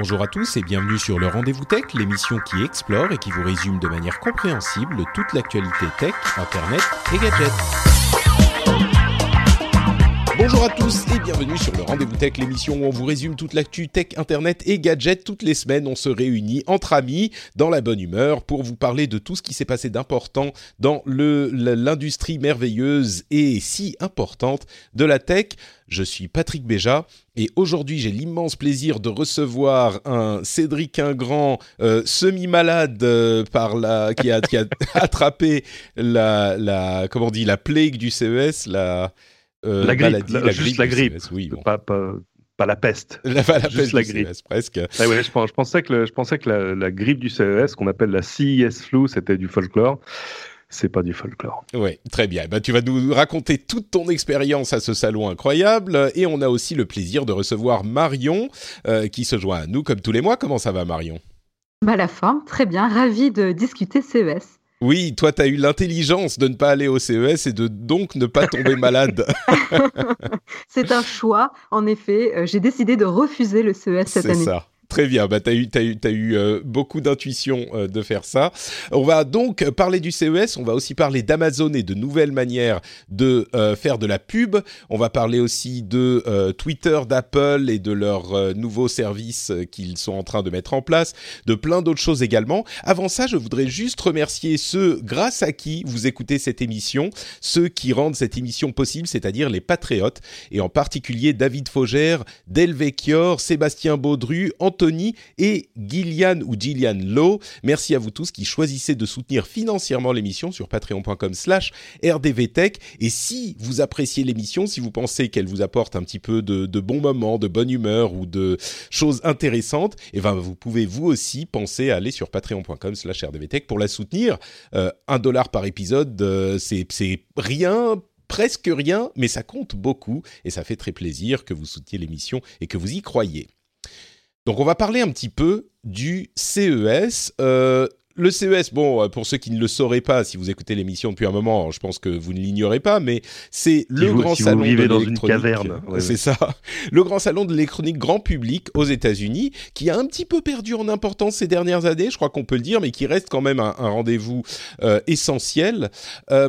Bonjour à tous et bienvenue sur le Rendez-vous Tech, l'émission qui explore et qui vous résume de manière compréhensible toute l'actualité tech, internet et gadgets. Bonjour à tous et bienvenue sur le Rendez-vous Tech, l'émission où on vous résume toute l'actu tech, internet et gadgets. Toutes les semaines, on se réunit entre amis, dans la bonne humeur, pour vous parler de tout ce qui s'est passé d'important dans l'industrie merveilleuse et si importante de la tech. Je suis Patrick Béja et aujourd'hui j'ai l'immense plaisir de recevoir un Cédric Ingrand euh, semi-malade euh, par la qui a, qui a attrapé la, la comment on dit la plague du CES la euh, La grippe, maladie, la- juste la grippe. CES, oui bon. Pas, pas, pas la peste. la, la juste peste la du grippe. CES, presque Ah ouais, je, pens- je pensais que, le- je pensais que la, la grippe du CES, qu'on appelle la CES flu, c'était du folklore. C'est pas du folklore. Oui, très bien. Ben, tu vas nous raconter toute ton expérience à ce salon incroyable. Et on a aussi le plaisir de recevoir Marion, euh, qui se joint à nous comme tous les mois. Comment ça va, Marion? Bah, la forme, très bien, ravi de discuter CES. Oui, toi, tu as eu l'intelligence de ne pas aller au CES et de donc ne pas tomber malade. C'est un choix, en effet. euh, J'ai décidé de refuser le CES cette C'est année. ça. Très bien, bah, tu as eu, t'as eu, t'as eu euh, beaucoup d'intuition euh, de faire ça. On va donc parler du CES, on va aussi parler d'Amazon et de nouvelles manières de euh, faire de la pub. On va parler aussi de euh, Twitter, d'Apple et de leurs euh, nouveaux services euh, qu'ils sont en train de mettre en place, de plein d'autres choses également. Avant ça, je voudrais juste remercier ceux grâce à qui vous écoutez cette émission, ceux qui rendent cette émission possible, c'est-à-dire les patriotes, et en particulier David Faugère, Delvecchior, Sébastien Baudru, Anthony et Gillian ou Gillian Lowe. Merci à vous tous qui choisissez de soutenir financièrement l'émission sur patreon.com slash rdvtech. Et si vous appréciez l'émission, si vous pensez qu'elle vous apporte un petit peu de, bons moments, de bonne humeur ou de choses intéressantes, eh ben, vous pouvez vous aussi penser à aller sur patreon.com slash rdvtech pour la soutenir. Euh, un dollar par épisode, euh, c'est c'est rien presque rien, mais ça compte beaucoup et ça fait très plaisir que vous souteniez l'émission et que vous y croyez. Donc on va parler un petit peu du CES. Euh, le CES, bon, euh, pour ceux qui ne le sauraient pas, si vous écoutez l'émission depuis un moment, je pense que vous ne l'ignorez pas, mais c'est le vous- grand si vous salon vivez de dans une l'électronique. caverne. Ouais, c'est ça. Le grand salon de l'électronique grand public aux États-Unis, qui a un petit peu perdu en importance ces dernières années, je crois qu'on peut le dire, mais qui reste quand même un, un rendez-vous euh, essentiel. Euh,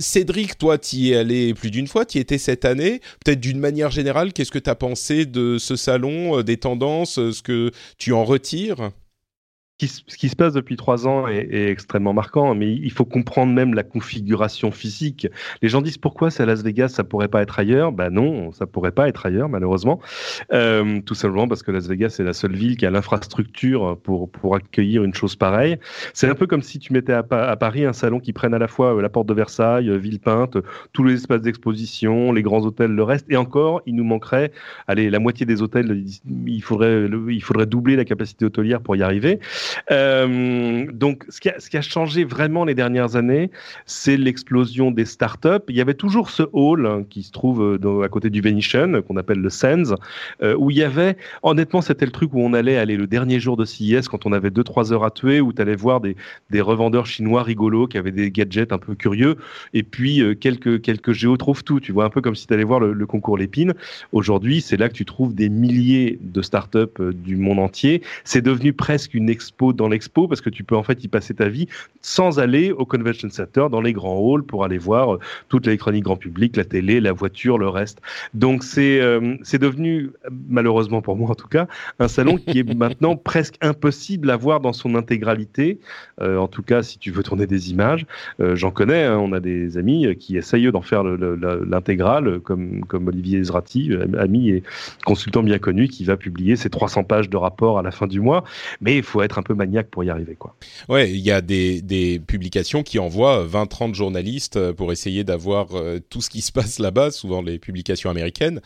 Cédric, toi, tu y es allé plus d'une fois, tu étais cette année. Peut-être d'une manière générale, qu'est-ce que tu as pensé de ce salon, euh, des tendances, euh, ce que tu en retires? Ce qui se passe depuis trois ans est, extrêmement marquant, mais il faut comprendre même la configuration physique. Les gens disent pourquoi c'est à Las Vegas, ça pourrait pas être ailleurs? Ben non, ça pourrait pas être ailleurs, malheureusement. Euh, tout simplement parce que Las Vegas est la seule ville qui a l'infrastructure pour, pour accueillir une chose pareille. C'est un peu comme si tu mettais à, Pa- à Paris un salon qui prenne à la fois euh, la porte de Versailles, euh, Villepinte, tous les espaces d'exposition, les grands hôtels, le reste. Et encore, il nous manquerait, allez, la moitié des hôtels, il faudrait, il faudrait doubler la capacité hôtelière pour y arriver. Euh, donc, ce qui, a, changé vraiment les dernières années, c'est l'explosion des startups. Il y avait toujours ce hall hein, qui se trouve euh, à côté du Venetian, qu'on appelle le Sands, euh, où il y avait, honnêtement, c'était le truc où on allait aller le dernier jour de CES quand on avait 2-3 heures à tuer, où tu allais voir des, revendeurs chinois rigolos qui avaient des gadgets un peu curieux, et puis quelques, quelques géos trouvent tout. Tu vois, un peu comme si tu allais voir le, concours Lépine. Aujourd'hui, c'est là que tu trouves des milliers de startups du monde entier. C'est devenu presque une expo dans l'expo parce que tu peux en fait y passer ta vie sans aller au convention center dans les grands halls pour aller voir euh, toute l'électronique grand public, la télé, la voiture, le reste. Donc c'est euh, c'est devenu malheureusement pour moi en tout cas un salon qui est maintenant presque impossible à voir dans son intégralité. Euh, en tout cas, si tu veux tourner des images, euh, j'en connais. hein, on a des amis qui essayent d'en faire l'intégrale, comme comme Olivier Ezrati, ami et consultant bien connu, qui va publier ses 300 pages de rapport à la fin du mois. Mais il faut être un peu maniaque pour y arriver, quoi. Ouais, il y a des, des publications qui envoient 20-30 journalistes euh, pour essayer d'avoir euh, tout ce qui se passe là-bas, souvent les publications américaines.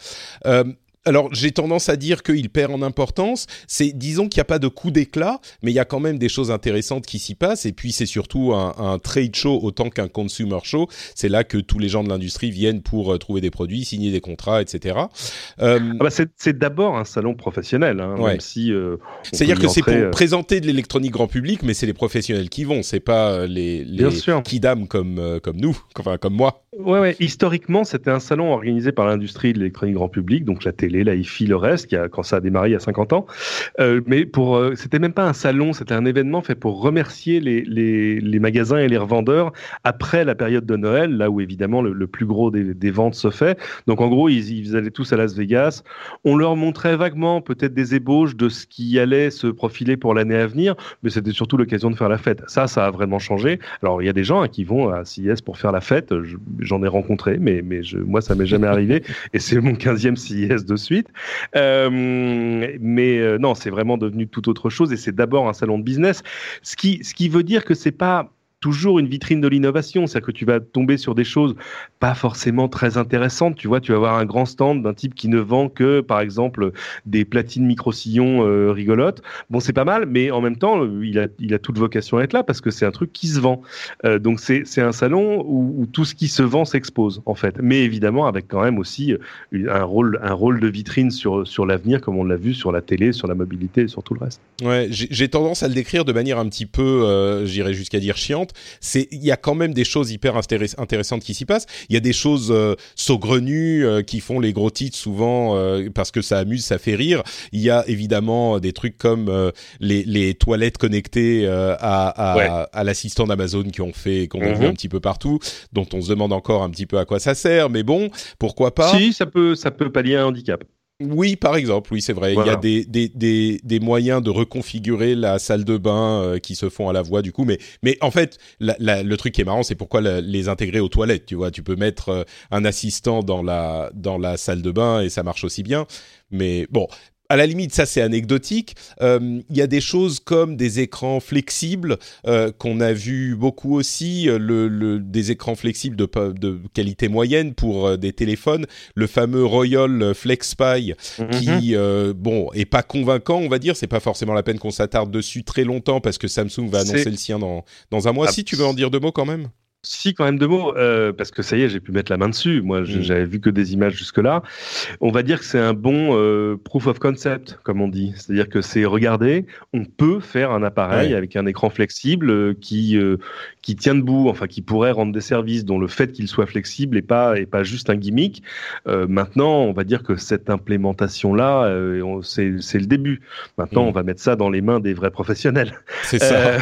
Alors j'ai tendance à dire qu'il perd en importance. C'est disons qu'il n'y a pas de coup d'éclat, mais il y a quand même des choses intéressantes qui s'y passent. Et puis c'est surtout un, trade show autant qu'un consumer show. C'est là que tous les gens de l'industrie viennent pour euh, trouver des produits, signer des contrats, etc. Euh, ah bah, c'est d'abord un salon professionnel, hein, même si. Euh, C'est-à-dire que c'est pour présenter de l'électronique grand public, mais c'est les professionnels qui vont. C'est pas les, les kidam comme comme nous, enfin comme moi. Ouais, ouais. Historiquement, c'était un salon organisé par l'industrie de l'électronique grand public, donc la télé, la hi le reste, quand ça a démarré il y a 50 ans. Euh, mais pour, euh, c'était même pas un salon, c'était un événement fait pour remercier les, magasins et les revendeurs après la période de Noël, là où évidemment le, plus gros des, ventes se fait. Donc en gros, ils, allaient tous à Las Vegas. On leur montrait vaguement peut-être des ébauches de ce qui allait se profiler pour l'année à venir, mais c'était surtout l'occasion de faire la fête. Ça, ça a vraiment changé. Alors il y a des gens hein, qui vont à CIS pour faire la fête. J'en ai rencontré, mais, moi, ça m'est jamais arrivé. Et c'est mon 15e CIS de suite. Euh, mais euh, non, c'est vraiment devenu tout autre chose. Et c'est d'abord un salon de business. Ce qui, ce qui veut dire que c'est pas toujours une vitrine de l'innovation. C'est-à-dire que tu vas tomber sur des choses pas forcément très intéressantes. Tu vois, tu vas avoir un grand stand d'un type qui ne vend que, par exemple, des platines micro-sillons euh, rigolotes. Bon, c'est pas mal, mais en même temps, il a, il a toute vocation à être là parce que c'est un truc qui se vend. Euh, donc, c'est un salon où, tout ce qui se vend s'expose, en fait. Mais évidemment, avec quand même aussi euh, un rôle, un rôle de vitrine sur, sur l'avenir, comme on l'a vu sur la télé, sur la mobilité et sur tout le reste. Ouais, j'ai tendance à le décrire de manière un petit peu, j'irais jusqu'à dire chiante c'est il y a quand même des choses hyper intéressantes qui s'y passent. Il y a des choses euh, saugrenues euh, qui font les gros titres souvent euh, parce que ça amuse, ça fait rire. Il y a évidemment des trucs comme les, toilettes connectées à, à, l'assistant d'Amazon qui ont fait qu'on a vu mhm. un petit peu partout, dont on se demande encore un petit peu à quoi ça sert, mais bon, pourquoi pas Si, ça peut ça peut pallier un handicap. Oui, par exemple, oui, c'est vrai. Il y a des, des, des, des, moyens de reconfigurer la salle de bain euh, qui se font à la voix, du coup. Mais, mais en fait, la, le truc qui est marrant, c'est pourquoi les intégrer aux toilettes. Tu vois, tu peux mettre euh, un assistant dans la, dans la salle de bain et ça marche aussi bien. Mais bon, à la limite, ça c'est anecdotique. Euh, il y a des choses comme des écrans flexibles euh, qu'on a vu beaucoup aussi, euh, le, des écrans flexibles de, de qualité moyenne pour des téléphones, le fameux Royal FlexPy mhm. qui, bon, est pas convaincant, on va dire. C'est pas forcément la peine qu'on s'attarde dessus très longtemps parce que Samsung va annoncer le sien dans, dans un mois. Ah, si tu veux en dire deux mots quand même? Si, quand même deux mots, euh, parce que ça y est, j'ai pu mettre la main dessus. Moi, mm. j'avais vu que des images jusque-là. On va dire que c'est un bon euh, proof of concept, comme on dit. C'est-à-dire que c'est, regardez, on peut faire un appareil avec un écran flexible euh, qui, qui tient debout, enfin, qui pourrait rendre des services, dont le fait qu'il soit flexible n'est pas, est pas juste un gimmick. maintenant, on va dire que cette implémentation-là, c'est le début. Maintenant, mm. on va mettre ça dans les mains des vrais professionnels. C'est ça.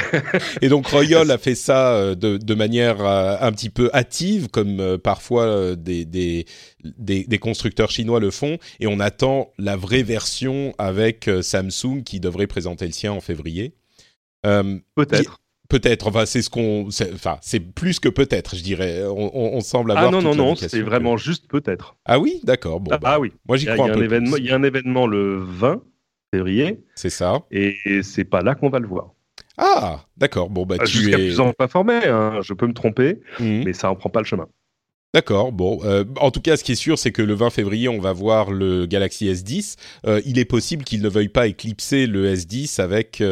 Et donc, Royal a fait ça de, de manière un petit peu hâtive, comme euh, parfois euh, des, des, des, constructeurs chinois le font, et on attend la vraie version avec Samsung qui devrait présenter le sien en février. peut-être. Peut-être, enfin c'est ce qu'on, enfin c'est plus que peut-être, je dirais. On, semble avoir. Ah non non non, c'est vraiment juste peut-être. Ah oui, d'accord. Bon, ah, bah, oui. Moi j'y crois un, peu. Il y a un événement le 20 C'est ça. Et c'est pas là qu'on va le voir. Ah, d'accord. Bon, bah, euh, tu es... plus en pas formé, hein. je peux me tromper, mhm. mais ça en prend pas le chemin. D'accord. Bon, euh, en tout cas, ce qui est sûr, c'est que le 20 février, on va voir le Galaxy S10. Euh, il est possible qu'il ne veuille pas éclipser le S10 avec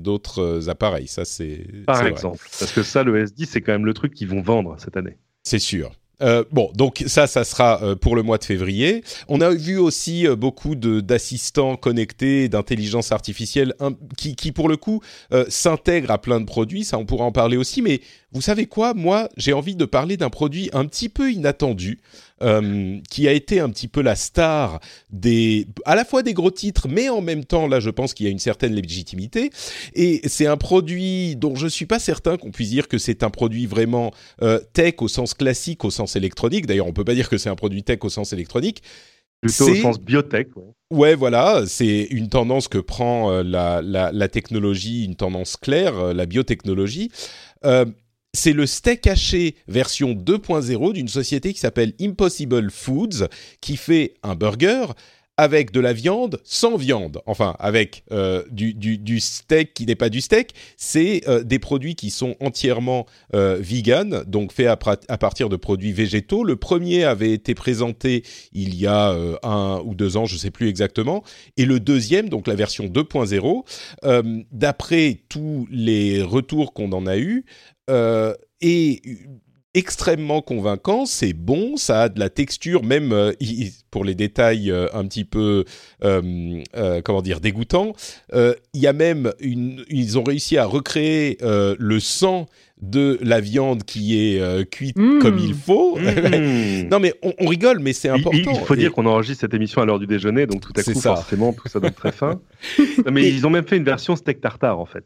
d'autres appareils. Ça, c'est par exemple, parce que ça, le S10, c'est quand même le truc qu'ils vont vendre cette année. C'est sûr. Euh, bon, donc ça, ça sera euh, pour le mois de février. On a vu aussi euh, beaucoup d'assistants connectés, d'intelligence artificielle, qui, qui, pour le coup s'intègrent à plein de produits. Ça, on pourra en parler aussi. Mais vous savez quoi? Moi, j'ai envie de parler d'un produit un petit peu inattendu. Euh, qui a été un petit peu la star des, à la fois des gros titres, mais en même temps, là, je pense qu'il y a une certaine légitimité. Et c'est un produit dont je suis pas certain qu'on puisse dire que c'est un produit vraiment euh, tech au sens classique, au sens électronique. D'ailleurs, on peut pas dire que c'est un produit tech au sens électronique. Plutôt au sens biotech. Ouais. ouais voilà, c'est une tendance que prend euh, la, la, la, technologie, une tendance claire, la biotechnologie. C'est le steak haché version 2.0 d'une société qui s'appelle Impossible Foods, qui fait un burger avec de la viande sans viande, enfin avec euh, du, steak qui n'est pas du steak, c'est euh, des produits qui sont entièrement euh, vegan, donc faits à, à, partir de produits végétaux. Le premier avait été présenté il y a euh, un ou deux ans, je ne sais plus exactement, et le deuxième, donc la version 2.0, euh, d'après tous les retours qu'on en a eu, est extrêmement convaincant, c'est bon, ça a de la texture, même euh, pour les détails euh, un petit peu, euh, comment dire, dégoûtants. Il y a même une, ils ont réussi à recréer le sang de la viande qui est cuite mmh. comme il faut. Mmh. non mais on, rigole, mais c'est important. Il, faut dire qu'on enregistre cette émission à l'heure du déjeuner, donc tout à coup ça. forcément tout ça être très fin. mais ils ont même fait une version steak tartare en fait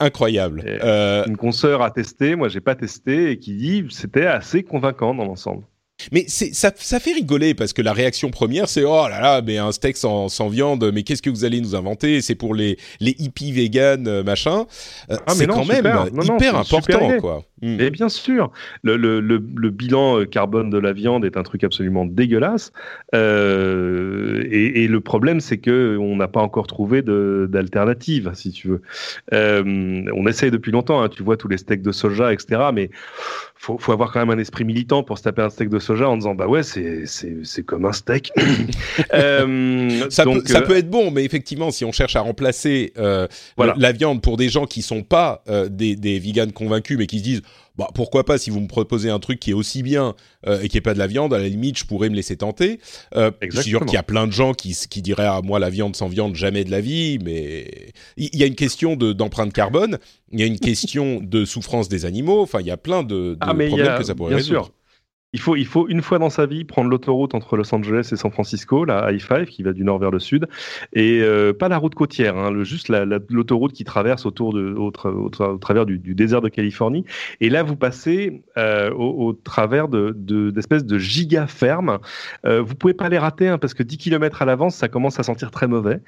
incroyable. Euh... Une consoeur a testé, moi j'ai pas testé, et qui dit c'était assez convaincant dans l'ensemble. Mais ça, ça fait rigoler parce que la réaction première c'est oh là là mais un steak sans, sans viande mais qu'est-ce que vous allez nous inventer? C'est pour les les hippies vegan euh, machin euh, ah, c'est quand même hyper important quoi. Hmm. Et bien sûr le, le, le, le, bilan euh, carbone de la viande est un truc absolument dégueulasse euh, et, et, le problème c'est que on n'a pas encore trouvé d'alternative si tu veux. Euh, on essaye depuis longtemps hein, tu vois tous les steaks de soja etc mais faut, faut avoir quand même un esprit militant pour se taper un steak de soja en disant bah ouais c'est c'est comme un steak. euh, ça, donc, peut, ça euh, peut être bon, mais effectivement si on cherche à remplacer euh, voilà. la viande pour des gens qui sont pas des, des vegans convaincus mais qui se disent bah, pourquoi pas si vous me proposez un truc qui est aussi bien euh, et qui est pas de la viande, à la limite, je pourrais me laisser tenter. Euh, je suis sûr qu'il y a plein de gens qui, qui diraient à ah, moi la viande sans viande jamais de la vie, mais il y, a une question d'empreinte carbone, il y a une question de souffrance des animaux. Enfin, il y a plein de, de ah, problèmes a, que ça pourrait bien résoudre. Sûr. Il faut, il faut une fois dans sa vie prendre l'autoroute entre Los Angeles et San Francisco, la I-5 qui va du nord vers le sud, et euh, pas la route côtière, hein, juste l'autoroute qui traverse autour de, au, travers du, désert de Californie. Et là, vous passez euh, au, travers de d'espèces de, de giga fermes. Euh, vous pouvez pas les rater hein, parce que 10 km à l'avance, ça commence à sentir très mauvais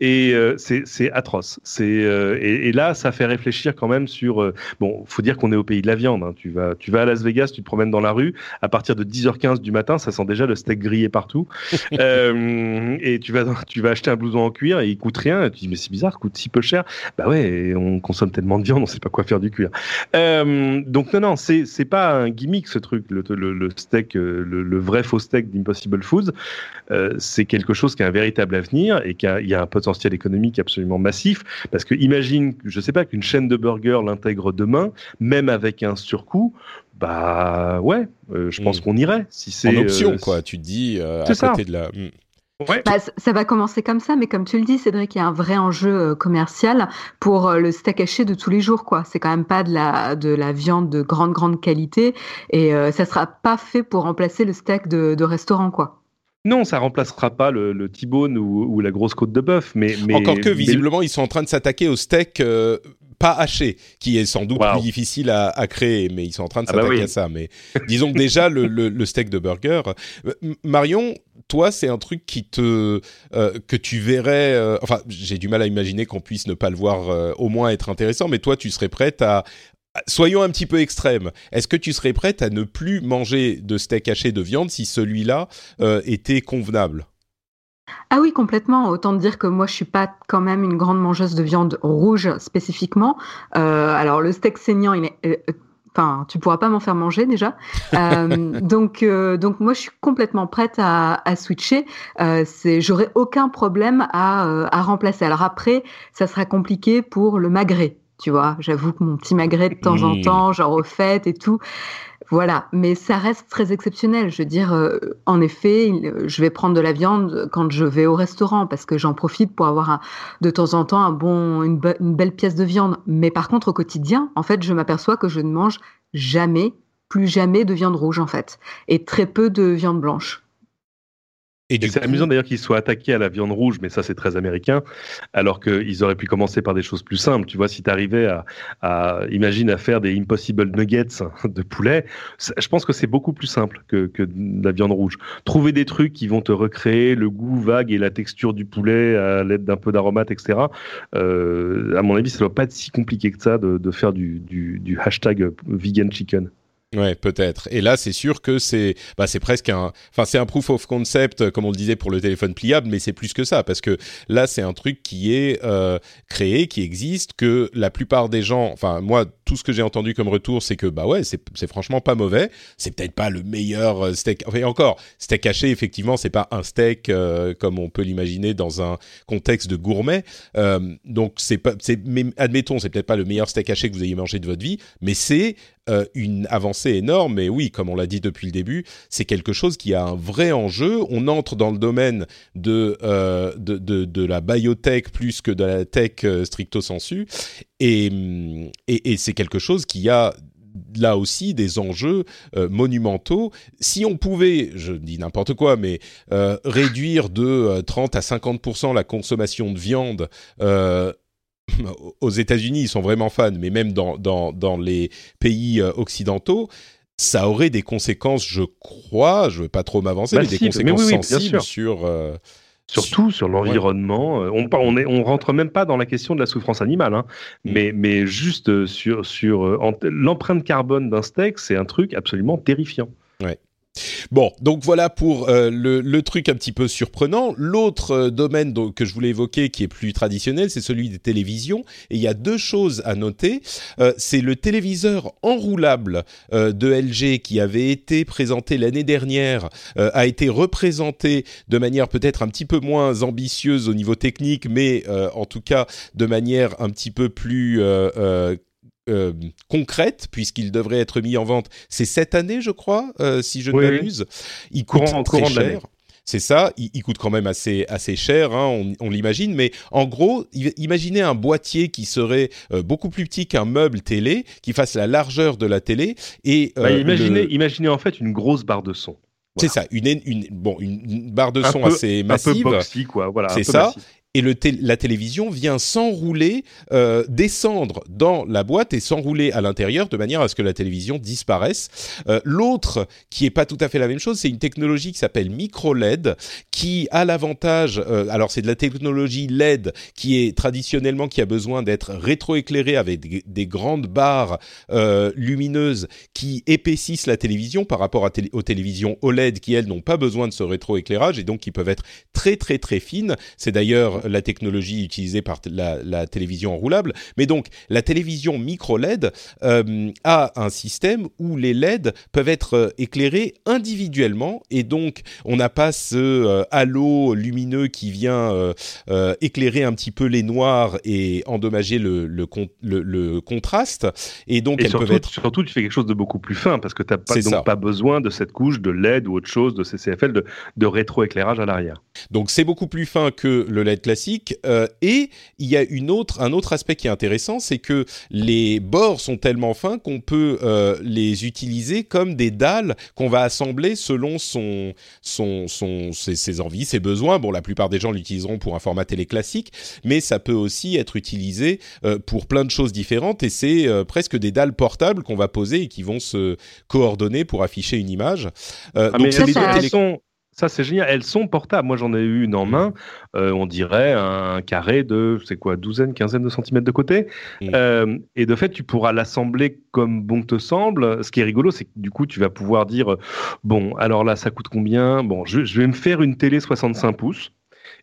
et euh, c'est atroce. C'est et, là, ça fait réfléchir quand même sur. Bon, faut dire qu'on est au pays de la viande. Hein. Tu vas, tu vas à Las Vegas, tu te promènes dans la rue à partir de 10h15 du matin, ça sent déjà le steak grillé partout. euh, et tu vas, tu vas acheter un blouson en cuir et il coûte rien. Et tu dis, mais c'est bizarre, il coûte si peu cher. Bah ouais, on consomme tellement de viande, on sait pas quoi faire du cuir. Euh, donc non, non, c'est, c'est pas un gimmick ce truc, le, le, le steak, euh, le, le, vrai faux steak d'Impossible Foods. Euh, c'est quelque chose qui a un véritable avenir et qui a, il y a un potentiel économique absolument massif. Parce que imagine, je sais pas, qu'une chaîne de burgers l'intègre demain, même avec un surcoût, bah ouais, euh, je pense mmh. qu'on irait. Si c'est en option, euh, quoi. Tu te dis euh, à ça. côté de la. Mmh. Ouais. Bah, ça va commencer comme ça, mais comme tu le dis, Cédric, il y a un vrai enjeu commercial pour le steak haché de tous les jours, quoi. C'est quand même pas de la de la viande de grande grande qualité, et euh, ça sera pas fait pour remplacer le steak de, de restaurant, quoi. Non, ça remplacera pas le, le T-bone ou, ou, la grosse côte de bœuf, mais, mais encore que visiblement mais... ils sont en train de s'attaquer au steak euh, pas haché, qui est sans doute wow. plus difficile à, à, créer, mais ils sont en train de s'attaquer ah bah oui. à ça. Mais disons que déjà le, le, le, steak de burger. Euh, Marion, toi, c'est un truc qui te euh, que tu verrais. Euh, enfin, j'ai du mal à imaginer qu'on puisse ne pas le voir euh, au moins être intéressant, mais toi, tu serais prête à Soyons un petit peu extrêmes. Est-ce que tu serais prête à ne plus manger de steak haché de viande si celui-là était convenable? Ah oui, complètement. Autant dire que moi, je suis pas quand même une grande mangeuse de viande rouge spécifiquement. Euh, alors, le steak saignant, il est, euh, enfin, tu pourras pas m'en faire manger déjà. Euh, donc, euh, donc moi, je suis complètement prête à, à switcher. Euh, c'est, j'aurai aucun problème à, euh, à remplacer. Alors après, ça sera compliqué pour le magret. Tu vois, j'avoue que mon petit magret de temps mmh. en temps, genre aux fêtes et tout, voilà, mais ça reste très exceptionnel. Je veux dire, euh, en effet, je vais prendre de la viande quand je vais au restaurant parce que j'en profite pour avoir un, de temps en temps un bon, une, be une, belle pièce de viande. Mais par contre, au quotidien, en fait, je m'aperçois que je ne mange jamais, plus jamais de viande rouge en fait, et très peu de viande blanche. Et, et c'est coup... amusant d'ailleurs qu'ils soient attaqués à la viande rouge, mais ça c'est très américain, alors qu'ils auraient pu commencer par des choses plus simples. Tu vois, si tu arrivais à, à, imagine, à faire des impossible nuggets de poulet, je pense que c'est beaucoup plus simple que, que de la viande rouge. Trouver des trucs qui vont te recréer le goût vague et la texture du poulet à l'aide d'un peu d'aromates, etc. Euh, à mon avis, ça doit pas être si compliqué que ça de, de faire du, du, du hashtag vegan chicken. Ouais, peut-être. Et là, c'est sûr que c'est, bah, c'est presque un, enfin, c'est un proof of concept, comme on le disait pour le téléphone pliable, mais c'est plus que ça, parce que là, c'est un truc qui est euh, créé, qui existe, que la plupart des gens, enfin, moi, tout ce que j'ai entendu comme retour, c'est que, bah ouais, c'est, franchement pas mauvais. C'est peut-être pas le meilleur euh, steak. Enfin, encore, steak haché, effectivement, c'est pas un steak euh, comme on peut l'imaginer dans un contexte de gourmet. Euh, donc, c'est pas, mais admettons, c'est peut-être pas le meilleur steak haché que vous ayez mangé de votre vie, mais c'est euh, une avancée énorme. Mais oui, comme on l'a dit depuis le début, c'est quelque chose qui a un vrai enjeu. On entre dans le domaine de, euh, de, de, de, la biotech plus que de la tech euh, stricto sensu. Et, et, et c'est quelque chose qui a là aussi des enjeux euh, monumentaux. Si on pouvait, je dis n'importe quoi, mais euh, réduire de 30 à 50% la consommation de viande euh, aux États-Unis, ils sont vraiment fans, mais même dans, dans, dans les pays euh, occidentaux, ça aurait des conséquences, je crois, je ne veux pas trop m'avancer, mais des conséquences oui, oui, sensibles sur... Euh, Surtout sur l'environnement. Ouais. On, on, est, on rentre même pas dans la question de la souffrance animale, hein, mmh. mais, mais juste sur, sur l'empreinte carbone d'un steak, c'est un truc absolument terrifiant. Ouais. Bon, donc voilà pour euh, le, le, truc un petit peu surprenant. L'autre euh, domaine donc, que je voulais évoquer, qui est plus traditionnel, c'est celui des télévisions. Et il y a deux choses à noter. Euh, c'est le téléviseur enroulable euh, de LG qui avait été présenté l'année dernière, euh, a été représenté de manière peut-être un petit peu moins ambitieuse au niveau technique, mais euh, en tout cas de manière un petit peu plus euh, concrète, puisqu'il devrait être mis en vente. C'est cette année, je crois, euh, si je ne oui, m'abuse. Il coûte courant, très courant cher. C'est ça, il, il, coûte quand même assez, assez cher, hein, on, on l'imagine, mais en gros, imaginez un boîtier qui serait euh, beaucoup plus petit qu'un meuble télé, qui fasse la largeur de la télé. Et, bah, imaginez, le... imaginez en fait une grosse barre de son. Voilà. C'est ça, une, une, bon, une barre de son peu, assez massive. Un peu boxy, quoi. Voilà, c'est ça. Et la télévision vient s'enrouler, euh, descendre dans la boîte et s'enrouler à l'intérieur de manière à ce que la télévision disparaisse. Euh, L'autre, qui est pas tout à fait la même chose, c'est une technologie qui s'appelle micro LED, qui a l'avantage, euh, alors c'est de la technologie LED qui est traditionnellement qui a besoin d'être rétroéclairée avec des, des, grandes barres lumineuses qui épaississent la télévision par rapport aux télévisions OLED qui elles n'ont pas besoin de ce rétroéclairage et donc qui peuvent être très très très fines. C'est d'ailleurs la technologie utilisée par la, la, télévision enroulable. Mais donc, la télévision micro-LED euh, a un système où les LED peuvent être euh, éclairés individuellement et donc on n'a pas ce euh, halo lumineux qui vient euh, éclairer un petit peu les noirs et endommager le, le, le, le contraste. Et donc, et elles surtout, peuvent être... surtout, tu fais quelque chose de beaucoup plus fin parce que tu n'as pas, donc pas besoin de cette couche de LED ou autre chose, de CCFL, de, de rétroéclairage à l'arrière. Donc, c'est beaucoup plus fin que le LED classique. Euh, et il y a une autre, un autre aspect qui est intéressant, c'est que les bords sont tellement fins qu'on peut euh, les utiliser comme des dalles qu'on va assembler selon son, son, son, ses, ses, envies, ses besoins. Bon, la plupart des gens l'utiliseront pour un format télé classique, mais ça peut aussi être utilisé euh, pour plein de choses différentes. Et c'est presque des dalles portables qu'on va poser et qui vont se coordonner pour afficher une image. Ah, donc, ça, ça, télé... ça, c'est génial. Elles sont portables. Moi, j'en ai eu une en main. Euh, on dirait un carré de, c'est quoi, douzaine, quinzaine de centimètres de côté. Mmh. Euh, et de fait, tu pourras l'assembler comme bon te semble. Ce qui est rigolo, c'est que du coup, tu vas pouvoir dire, bon, alors là, ça coûte combien? Bon, je, je vais me faire une télé 65 pouces.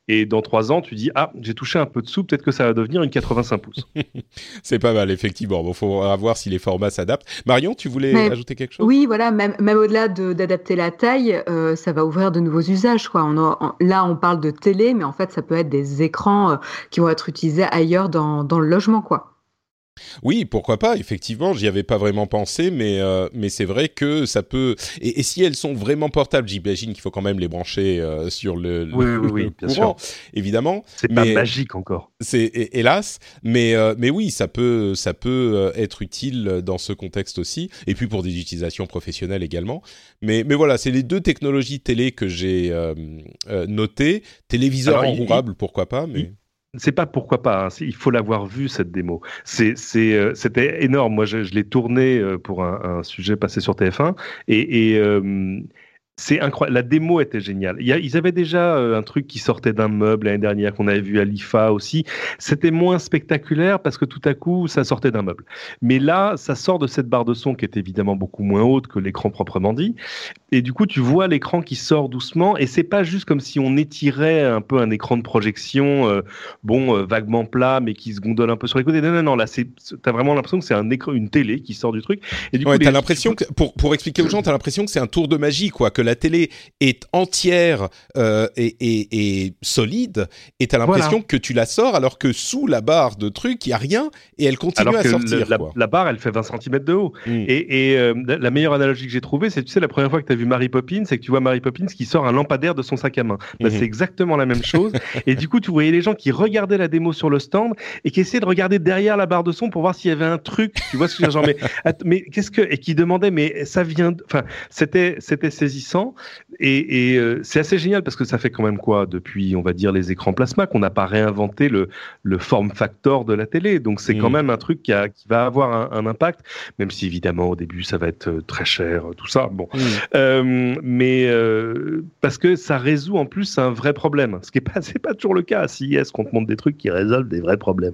Et dans trois ans, tu dis ah j'ai touché un peu de sous, peut-être que ça va devenir une 85 pouces. c'est pas mal effectivement. Bon, faut voir si les formats s'adaptent. Marion, tu voulais Mais, ajouter quelque chose? Oui, voilà, même, même au-delà d'adapter la taille, euh, ça va ouvrir de nouveaux usages. Quoi. On a, on, là, on parle de télé, mais en fait, ça peut être des écrans euh, qui vont être utilisés ailleurs dans, dans le logement, quoi. Oui, pourquoi pas, effectivement, j'y avais pas vraiment pensé, mais, euh, mais c'est vrai que ça peut... Et, et, si elles sont vraiment portables, j'imagine qu'il faut quand même les brancher euh, sur le, oui, le, oui, oui, le bien courant, sûr. évidemment. C'est pas magique encore. C'est hélas, mais, euh, mais oui, ça peut, ça peut être utile dans ce contexte aussi, et puis pour des utilisations professionnelles également. Mais, mais voilà, c'est les deux technologies télé que j'ai notées. Téléviseur enroulable, pourquoi pas, mais... C'est pas pourquoi pas, hein, il faut l'avoir vu cette démo. Euh, c'était énorme. Moi, je, je l'ai tourné euh, pour un, un, sujet passé sur TF1 et, et euh, c'est incroyable. La démo était géniale. Ils avaient déjà euh, un truc qui sortait d'un meuble l'année dernière qu'on avait vu à l'IFA aussi. C'était moins spectaculaire parce que tout à coup, ça sortait d'un meuble. Mais là, ça sort de cette barre de son qui est évidemment beaucoup moins haute que l'écran proprement dit. Et du coup, tu vois l'écran qui sort doucement. Et c'est pas juste comme si on étirait un peu un écran de projection, euh, bon, euh, vaguement plat, mais qui se gondole un peu sur les côtés. Non, non, non. Là, t'as vraiment l'impression que c'est un écran, une télé qui sort du truc. Et du coup, t'as l'impression que, pour, pour expliquer aux gens, t'as l'impression que c'est un tour de magie, quoi. Que la télé est entière euh, et, et, et, solide, et tu as l'impression que tu la sors alors que sous la barre de truc, il y a rien et elle continue alors à sortir. la, la, barre, elle fait 20 cm de haut. Mm. Et, et euh, la meilleure analogie que j'ai trouvée, c'est tu sais, la première fois que tu as vu Mary Poppins, c'est que tu vois Mary Poppins qui sort un lampadaire de son sac à main. Bah, mm-hmm. C'est exactement la même chose. et du coup, tu voyais les gens qui regardaient la démo sur le stand et qui essayaient de regarder derrière la barre de son pour voir s'il y avait un truc. Tu vois ce que je veux dire mais, mais qu'est-ce que. Et qui demandaient, mais ça vient. Enfin, c'était saisissant. Et, et euh, c'est assez génial parce que ça fait quand même quoi depuis, on va dire, les écrans plasma qu'on n'a pas réinventé le, le form factor de la télé. Donc c'est quand mm. même un truc qui, a, qui va avoir un, impact, même si évidemment au début ça va être euh, très cher, tout ça. Bon, mm. euh, mais parce que ça résout en plus un vrai problème, ce qui est pas c'est pas toujours le cas à CIS qu'on te montre des trucs qui résolvent des vrais problèmes?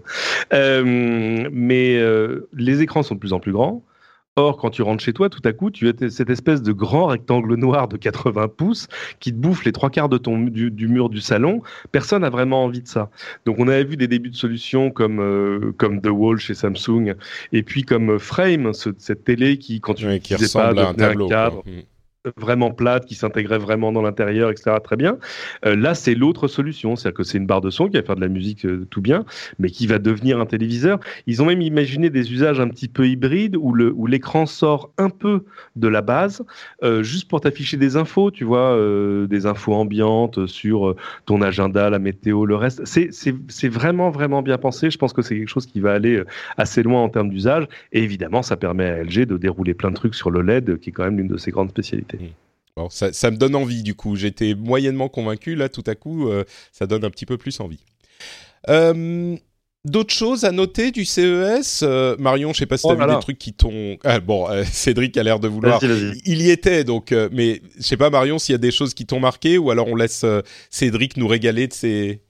mais les écrans sont de plus en plus grands. Or, quand tu rentres chez toi, tout à coup, tu as cette espèce de grand rectangle noir de 80 pouces qui te bouffe les trois quarts de ton, du, mur du salon. Personne n'a vraiment envie de ça. Donc, on avait vu des débuts de solutions comme, euh, comme The Wall chez Samsung, et puis comme Frame, cette télé qui, quand tu ne qui ressemble à un, tableau, cadre, vraiment plate, qui s'intégrait vraiment dans l'intérieur, etc. Très bien. Euh, là, c'est l'autre solution, c'est-à-dire que c'est une barre de son qui va faire de la musique euh, tout bien, mais qui va devenir un téléviseur. Ils ont même imaginé des usages un petit peu hybrides où le où l'écran sort un peu de la base, euh, juste pour t'afficher des infos, tu vois, des infos ambiantes sur ton agenda, la météo, le reste. C'est c'est vraiment vraiment bien pensé. Je pense que c'est quelque chose qui va aller assez loin en termes d'usage. Et évidemment, ça permet à LG de dérouler plein de trucs sur le LED, qui est quand même l'une de ses grandes spécialités. Bon, ça, ça, me donne envie du coup. J'étais moyennement convaincu, là tout à coup, euh, ça donne un petit peu plus envie. Euh, D'autres choses à noter du CES euh, Marion, je sais pas si tu as oh vu des trucs qui t'ont... Ah, bon, euh, Cédric a l'air de vouloir... Il y était, donc... mais je sais pas, Marion, s'il y a des choses qui t'ont marqué, ou alors on laisse Cédric nous régaler de ses,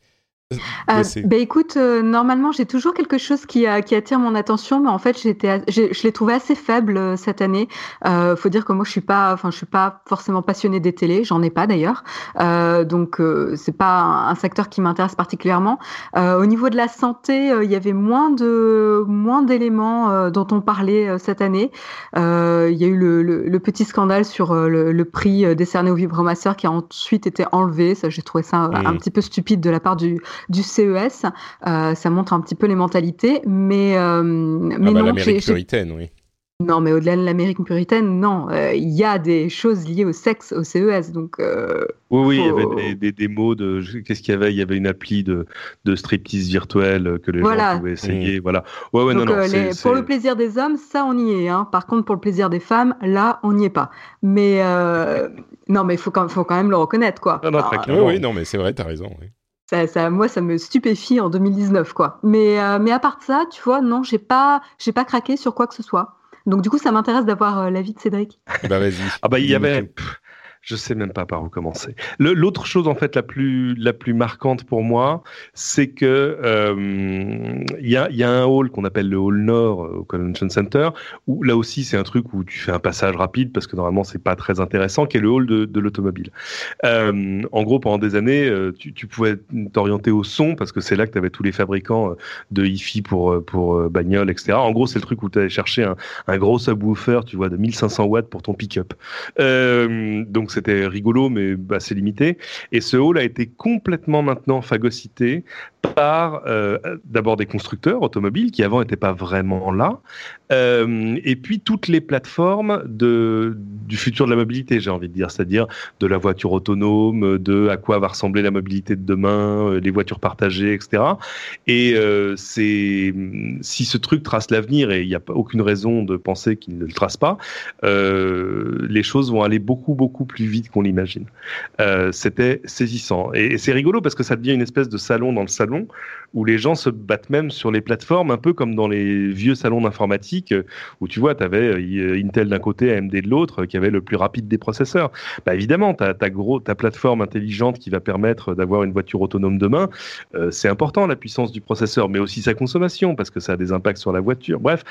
euh, bah écoute, euh, normalement j'ai toujours quelque chose qui, qui attire mon attention, mais en fait j'étais, je l'ai trouvé assez faible euh, cette année. Euh, faut dire que moi je suis pas, enfin je suis pas forcément passionnée des télés, j'en ai pas d'ailleurs, euh, donc c'est pas un, secteur qui m'intéresse particulièrement. au niveau de la santé, il y avait moins de moins d'éléments dont on parlait cette année. Il y a eu le, le, petit scandale sur le, le, prix décerné au vibromasseur qui a ensuite été enlevé. Ça j'ai trouvé ça un, un petit peu stupide de la part du du CES. Euh, ça montre un petit peu les mentalités, mais, euh, mais ah bah, non. L'Amérique puritaine, oui. Non, mais au-delà de l'Amérique puritaine, non. Euh, il y a des choses liées au sexe au CES, donc. oui, oui, il y avait des, démos de. Qu'est-ce qu'il y avait? Il y avait une appli de, de striptease virtuelle que les gens pouvaient essayer. Mmh. Voilà. Ouais, ouais, non, non, pour le plaisir des hommes, ça, on y est. Hein. Par contre, pour le plaisir des femmes, là, on n'y est pas. Mais non, mais il faut, faut, quand même le reconnaître, quoi. Non, non, très clairement. Oui, oui, non, mais c'est vrai, tu as raison. Oui. Ça, moi, ça me stupéfie en 2019, quoi. Mais, euh, mais à part ça, tu vois, non, j'ai pas, j'ai pas craqué sur quoi que ce soit. Donc, du coup, ça m'intéresse d'avoir euh, l'avis de Cédric. Bah, vas-y. ah, bah, il y avait je sais même pas par où commencer. L'autre chose en fait la plus la plus marquante pour moi, c'est que euh, il y, a, y, a, un hall qu'on appelle le hall nord euh, au Convention Center où là aussi c'est un truc où tu fais un passage rapide parce que normalement c'est pas très intéressant, qui est le hall de, de l'automobile. Euh, en gros, pendant des années, tu, tu pouvais t'orienter au son parce que c'est là que tu avais tous les fabricants de hi-fi pour pour bagnoles, etc. En gros, c'est le truc où tu allais chercher un, un, gros subwoofer, tu vois, de 1500 watts pour ton pick-up. donc c'était rigolo, mais assez limité. Et ce hall a été complètement maintenant phagocyté par euh, d'abord des constructeurs automobiles qui avant n'étaient pas vraiment là, euh, et puis toutes les plateformes de, du futur de la mobilité, j'ai envie de dire, c'est-à-dire de la voiture autonome, de à quoi va ressembler la mobilité de demain, euh, les voitures partagées, etc. Et c'est si ce truc trace l'avenir, et il n'y a aucune raison de penser qu'il ne le trace pas, les choses vont aller beaucoup beaucoup plus vite qu'on l'imagine. C'était saisissant. Et, et c'est rigolo parce que ça devient une espèce de salon dans le salon où les gens se battent même sur les plateformes, un peu comme dans les vieux salons d'informatique, où tu vois, tu avais euh, Intel d'un côté, AMD de l'autre, qui avait le plus rapide des processeurs. Bah, évidemment, ta, ta, plateforme intelligente qui va permettre d'avoir une voiture autonome demain, euh, c'est important la puissance du processeur, mais aussi sa consommation, parce que ça a des impacts sur la voiture. Bref,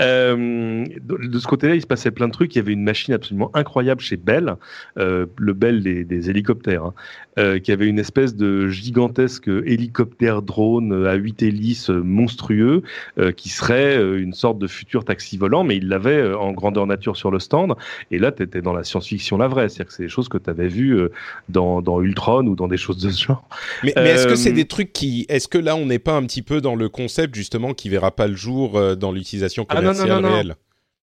euh, de, ce côté-là, il se passait plein de trucs. Il y avait une machine absolument incroyable chez Bell, euh, le Bell des, hélicoptères, hein, euh, qui avait une espèce de gigantesque hélicoptère drone à 8 hélices monstrueux, euh, qui serait euh, une sorte de futur taxi volant, mais il l'avait en grandeur nature sur le stand. Et là, tu étais dans la science-fiction la vraie, c'est-à-dire que c'est des choses que tu avais vues dans, dans Ultron ou dans des choses de ce genre. Mais, mais est-ce que c'est des trucs qui, est-ce que là, on n'est pas un petit peu dans le concept justement qui verra pas le jour dans l'utilisation commerciale ah non, non, non, réelle?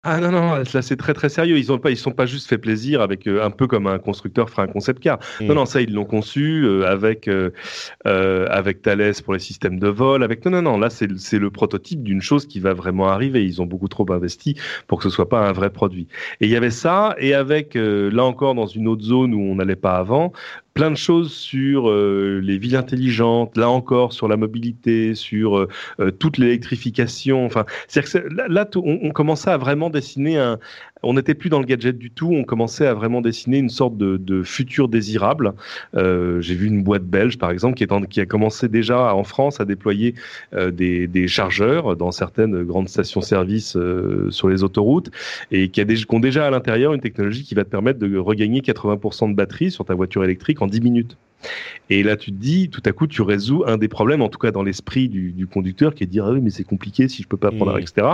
Ah non, non, là c'est très très sérieux. Ils ont pas, ils sont pas juste fait plaisir avec euh, un peu comme un constructeur ferait un concept car. Mm. Non, non, ça ils l'ont conçu euh, avec euh, avec Thales pour les systèmes de vol. Avec non, non, non, là c'est le prototype d'une chose qui va vraiment arriver. Ils ont beaucoup trop investi pour que ce soit pas un vrai produit. Et il y avait ça et avec là encore dans une autre zone où on n'allait pas avant, plein de choses sur euh, les villes intelligentes, là encore sur la mobilité, sur euh toute l'électrification. Enfin, c'est là, là on, on, commençait à vraiment dessiner un, on n'était plus dans le gadget du tout, on commençait à vraiment dessiner une sorte de, futur désirable. Euh, J'ai vu une boîte belge, par exemple, qui a commencé déjà en France à déployer euh, des, des, chargeurs dans certaines grandes stations-service euh, sur les autoroutes et qui, a des, qui ont déjà à l'intérieur une technologie qui va te permettre de regagner 80% de batterie sur ta voiture électrique en 10 minutes. Et là, tu te dis, tout à coup, tu résous un des problèmes, en tout cas dans l'esprit du, du, conducteur, qui est de dire, ah oui, mais c'est compliqué si je peux pas prendre, mmh. etc.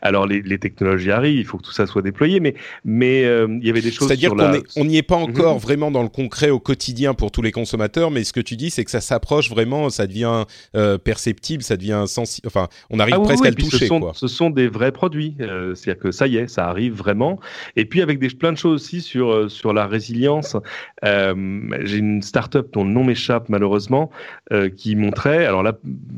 Alors, les, les, technologies arrivent, il faut que tout ça soit déployé, mais mais euh, il y avait des choses. C'est-à-dire qu'on n'y est pas encore mmh. vraiment dans le concret au quotidien pour tous les consommateurs, mais ce que tu dis, c'est que ça s'approche vraiment, ça devient euh, perceptible, ça devient sensible. Enfin, on arrive ah, presque oui, à le toucher. Ce sont, quoi. ce sont des vrais produits. Euh, C'est-à-dire que ça y est, ça arrive vraiment. Et puis avec des plein de choses aussi sur sur la résilience. J'ai une start-up le nom m'échappe malheureusement, euh, qui montrait, alors là,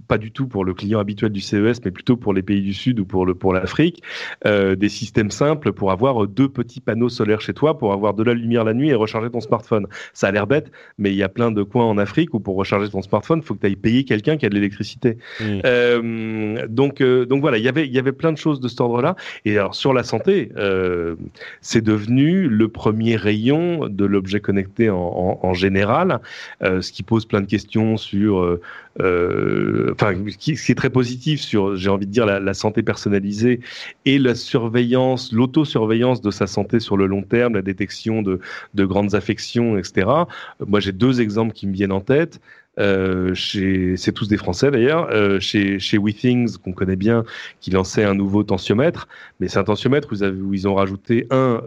pas du tout pour le client habituel du CES, mais plutôt pour les pays du Sud ou pour le pour l'Afrique, euh, des systèmes simples pour avoir deux petits panneaux solaires chez toi, pour avoir de la lumière la nuit et recharger ton smartphone. Ça a l'air bête, mais il y a plein de coins en Afrique où pour recharger ton smartphone, il faut que tu ailles payer quelqu'un qui a de l'électricité. Mmh. Euh, donc donc voilà, il y avait il y avait plein de choses de cet ordre-là. Et alors sur la santé, c'est devenu le premier rayon de l'objet connecté en, en, en général, ce qui pose plein de questions sur, euh, euh, enfin, ce qui est très positif sur, j'ai envie de dire, la, santé personnalisée et la surveillance, l'autosurveillance de sa santé sur le long terme, la détection de, de grandes affections, etc. Moi, j'ai deux exemples qui me viennent en tête. Euh, c'est tous des Français d'ailleurs, euh, chez, chez WeThings qu'on connaît bien, qui lançait un nouveau tensiomètre, mais c'est un tensiomètre où, ils ont rajouté un,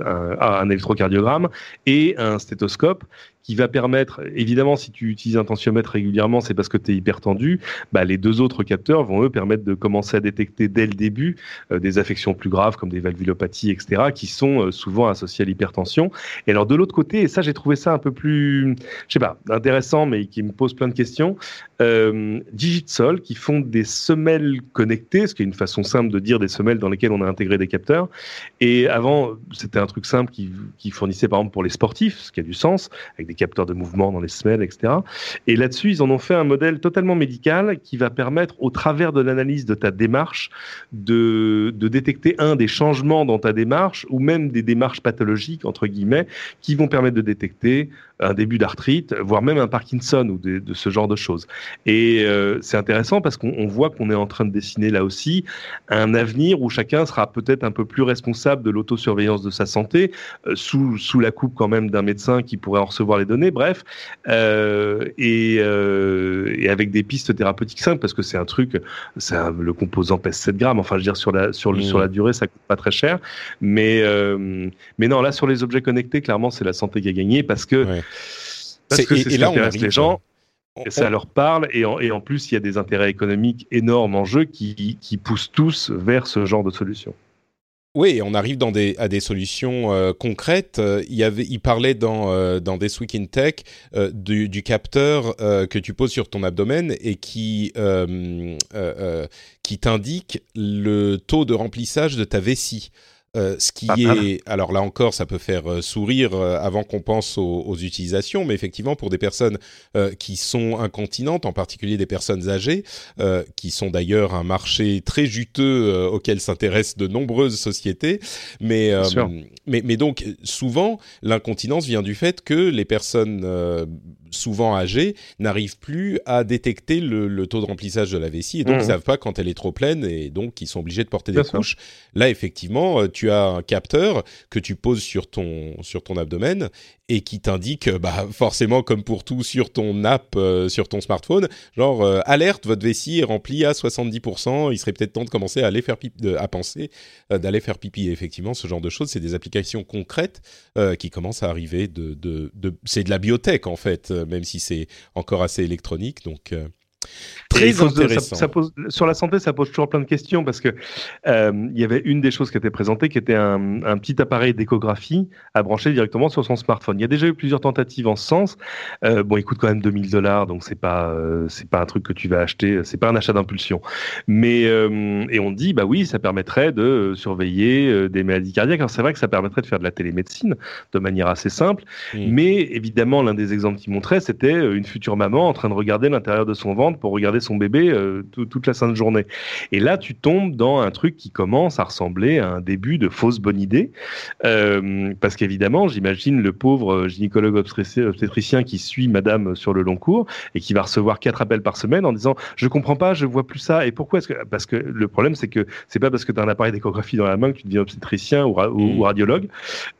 un électrocardiogramme et un stéthoscope qui va permettre, évidemment, si tu utilises un tensiomètre régulièrement, c'est parce que tu es hyper tendu, bah, les deux autres capteurs vont eux permettre de commencer à détecter dès le début euh, des affections plus graves comme des valvulopathies, etc., qui sont euh, souvent associées à l'hypertension. Et alors de l'autre côté, et ça j'ai trouvé ça un peu plus, je sais pas, intéressant, mais qui me pose plein de questions, euh, Digitsol qui font des semelles connectées, ce qui est une façon simple de dire des semelles dans lesquelles on a intégré des capteurs. Et avant, c'était un truc simple qui, qui fournissait par exemple pour les sportifs, ce qui a du sens, avec des capteurs de mouvement dans les semelles, etc. Et là-dessus, ils en ont fait un modèle totalement médical qui va permettre, au travers de l'analyse de ta démarche, de, de détecter un des changements dans ta démarche ou même des démarches pathologiques entre guillemets qui vont permettre de détecter un début d'arthrite, voire même un Parkinson ou de, de ce genre de choses. Et euh, c'est intéressant parce qu'on voit qu'on est en train de dessiner là aussi un avenir où chacun sera peut-être un peu plus responsable de l'autosurveillance de sa santé, euh, sous, sous la coupe quand même d'un médecin qui pourrait en recevoir les données, bref, euh, et, et, avec des pistes thérapeutiques simples parce que c'est un truc, le composant pèse 7 grammes, enfin je veux dire sur la, sur, mmh. sur la durée ça coûte pas très cher, mais, mais non, là sur les objets connectés, clairement c'est la santé qui a gagné parce que... Ouais. Parce que c'est ce qui intéresse les gens. Et ça leur parle, et en, et en, plus, il y a des intérêts économiques énormes en jeu qui, qui poussent tous vers ce genre de solution. Oui, on arrive dans des, à des solutions euh, concrètes. il, y avait, il parlait dans, euh, dans This Week in Tech euh, du, du, capteur que tu poses sur ton abdomen et qui, qui t'indique le taux de remplissage de ta vessie. Euh, ce qui est, alors là encore, ça peut faire euh, sourire euh, avant qu'on pense aux, utilisations, mais effectivement pour des personnes qui sont incontinentes, en particulier des personnes âgées, qui sont d'ailleurs un marché très juteux auquel s'intéressent de nombreuses sociétés, mais, mais, mais donc souvent l'incontinence vient du fait que les personnes souvent âgés n'arrivent plus à détecter le, taux de remplissage de la vessie et donc ils mmh. savent pas quand elle est trop pleine et donc ils sont obligés de porter des couches. Là effectivement, euh, tu as un capteur que tu poses sur ton sur ton abdomen et qui t'indique, bah forcément comme pour tout sur ton app, euh, sur ton smartphone, genre euh, alerte, votre vessie est remplie à 70%, il serait peut-être temps de commencer à aller faire pipi, à penser d'aller faire pipi. Effectivement, ce genre de choses, c'est des applications concrètes qui commencent à arriver. C'est de la biotech en fait même si c'est encore assez électronique. Donc, Très intéressant. Ça, pose, sur la santé, ça pose toujours plein de questions parce que euh, il y avait une des choses qui était présentée qui était un, un petit appareil d'échographie à brancher directement sur son smartphone. Il y a déjà eu plusieurs tentatives en ce sens. Euh, bon, il coûte quand même 2000 dollars, donc c'est pas euh, c'est pas un truc que tu vas acheter, c'est pas un achat d'impulsion. Mais et on dit bah oui, ça permettrait de surveiller des maladies cardiaques. Alors c'est vrai que ça permettrait de faire de la télémédecine de manière assez simple, mais évidemment l'un des exemples qu'il montrait, c'était une future maman en train de regarder l'intérieur de son ventre pour regarder son bébé euh, toute la sainte journée. Et là, tu tombes dans un truc qui commence à ressembler à un début de fausse bonne idée, euh, parce qu'évidemment, j'imagine le pauvre gynécologue obstétricien qui suit Madame sur le long cours et qui va recevoir quatre appels par semaine en disant je comprends pas, je vois plus ça. Et pourquoi est-ce que parce que le problème c'est que c'est pas parce que tu as un appareil d'échographie dans la main que tu deviens obstétricien ou, mmh. radiologue.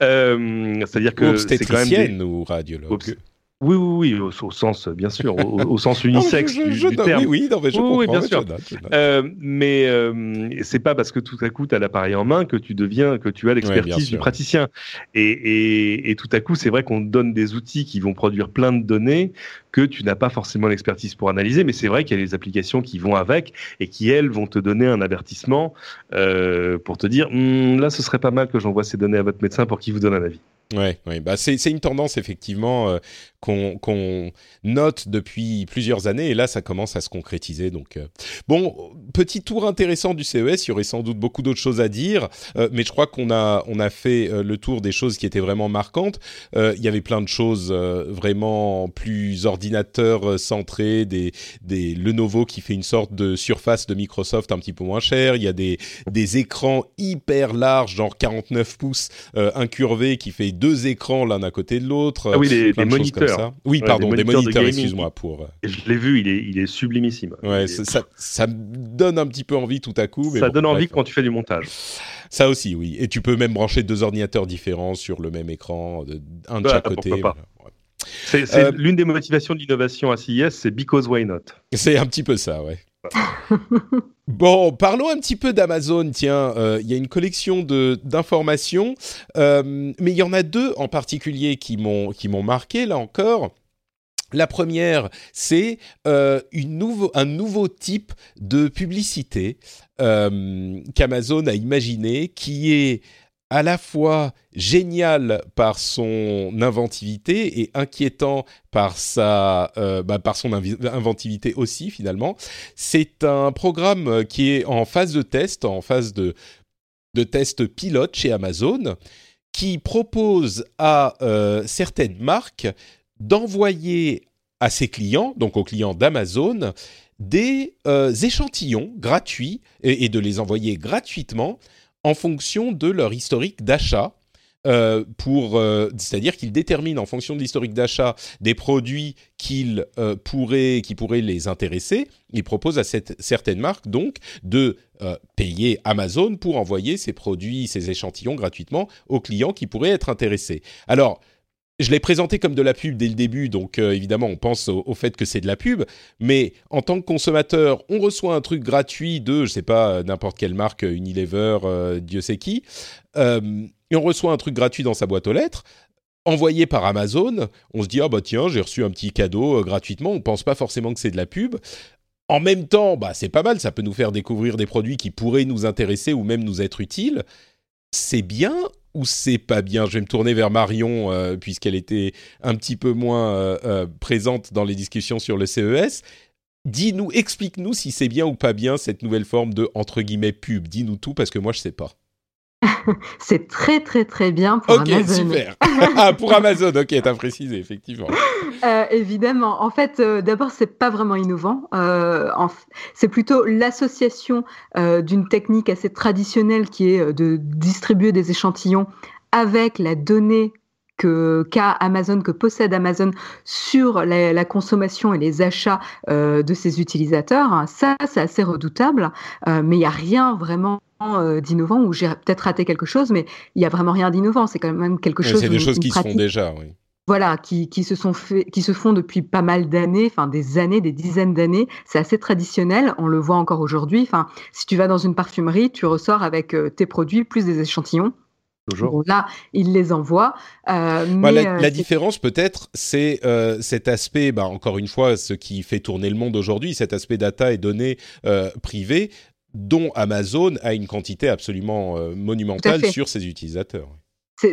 Euh, c'est-à-dire que c'est quand même ou radiologue. Oui, oui, oui, au, sens, bien sûr, au, sens unisexe du, terme. Oui, oui, non, mais je comprends, oui, bien sûr. Euh, mais euh, c'est pas parce que tout à coup tu as l'appareil en main que tu deviens, que tu as l'expertise du praticien. Et, et, et, tout à coup, c'est vrai qu'on donne des outils qui vont produire plein de données que tu n'as pas forcément l'expertise pour analyser. Mais c'est vrai qu'il y a des applications qui vont avec et qui elles vont te donner un avertissement euh, pour te dire hm, là, ce serait pas mal que j'envoie ces données à votre médecin pour qu'il vous donne un avis. Ouais, ouais. Bah c'est une tendance effectivement euh, qu'on note depuis plusieurs années et là ça commence à se concrétiser. Donc euh. bon, petit tour intéressant du CES. Il y aurait sans doute beaucoup d'autres choses à dire, euh, mais je crois qu'on a on a fait le tour des choses qui étaient vraiment marquantes. il y avait plein de choses vraiment plus ordinateur centrés, des des Lenovo qui fait une sorte de surface de Microsoft un petit peu moins cher. Il y a des des écrans hyper larges, genre 49 pouces incurvés qui fait deux écrans l'un à côté de l'autre. Ah oui, des, moniteurs. Oui, pardon, des moniteurs, excuse-moi. pour. Euh, je l'ai vu, il est, il est sublimissime. Ouais, Ça, ça, me donne un petit peu envie tout à coup. Mais ça donne envie quand tu fais du montage. Ça aussi, oui. Et tu peux même brancher deux ordinateurs différents sur le même écran, un de chaque côté. C'est euh, l'une des motivations de l'innovation à CIS, c'est because why not. C'est un petit peu ça, ouais. bon, parlons un petit peu d'Amazon. Tiens, euh, il y a une collection d'informations, euh, mais il y en a deux en particulier qui m'ont marqué là encore. La première, c'est euh, un nouveau type de publicité qu'Amazon a imaginé, qui est à la fois génial par son inventivité et inquiétant par euh, bah, son inventivité aussi finalement. C'est un programme qui est en phase de test, en phase de de test pilote chez Amazon, qui propose à euh, certaines marques d'envoyer à ses clients, donc aux clients d'Amazon, des euh, échantillons gratuits et, de les envoyer gratuitement en fonction de leur historique d'achat. Euh, euh, c'est-à-dire qu'ils déterminent en fonction de l'historique d'achat des produits euh, qui pourraient les intéresser. Ils proposent à cette, certaines marques donc de payer Amazon pour envoyer ces produits, ces échantillons gratuitement aux clients qui pourraient être intéressés. Alors je l'ai présenté comme de la pub dès le début, donc euh, évidemment on pense au, fait que c'est de la pub, mais en tant que consommateur, on reçoit un truc gratuit de, je sais pas, n'importe quelle marque, Unilever, euh, Dieu sait qui, euh, et on reçoit un truc gratuit dans sa boîte aux lettres, envoyé par Amazon, on se dit ah bah tiens j'ai reçu un petit cadeau gratuitement, on pense pas forcément que c'est de la pub. En même temps, bah c'est pas mal, ça peut nous faire découvrir des produits qui pourraient nous intéresser ou même nous être utiles. C'est bien ou c'est pas bien Je vais me tourner vers Marion euh, puisqu'elle était un petit peu moins euh, euh, présente dans les discussions sur le CES. Dis-nous, explique-nous si c'est bien ou pas bien cette nouvelle forme de entre guillemets pub. Dis-nous tout parce que moi je sais pas. c'est très très très bien pour Amazon. Ok, super. ah, pour Amazon, ok, t'as précisé, effectivement. Euh, évidemment. En fait, euh, d'abord, c'est pas vraiment innovant. Euh, c'est plutôt l'association euh, d'une technique assez traditionnelle qui est de distribuer des échantillons avec la donnée que qu'a Amazon, que possède Amazon sur la, la consommation et les achats de ses utilisateurs. Ça, c'est assez redoutable, mais il n'y a rien vraiment euh, d'innovant ou j'ai peut-être raté quelque chose, mais il n'y a vraiment rien d'innovant. C'est quand même quelque chose. C'est des choses qui se font déjà, oui. Voilà, qui, qui, se sont fait, qui se font depuis pas mal d'années, enfin des années, des dizaines d'années. C'est assez traditionnel. On le voit encore aujourd'hui. Enfin, si tu vas dans une parfumerie, tu ressors avec euh, tes produits plus des échantillons. Toujours. là, ils les envoient. Euh, bah, mais, la, euh, la différence peut-être, c'est euh, cet aspect, bah, encore une fois, ce qui fait tourner le monde aujourd'hui, cet aspect data et données privées, dont Amazon a une quantité absolument euh, monumentale sur ses utilisateurs.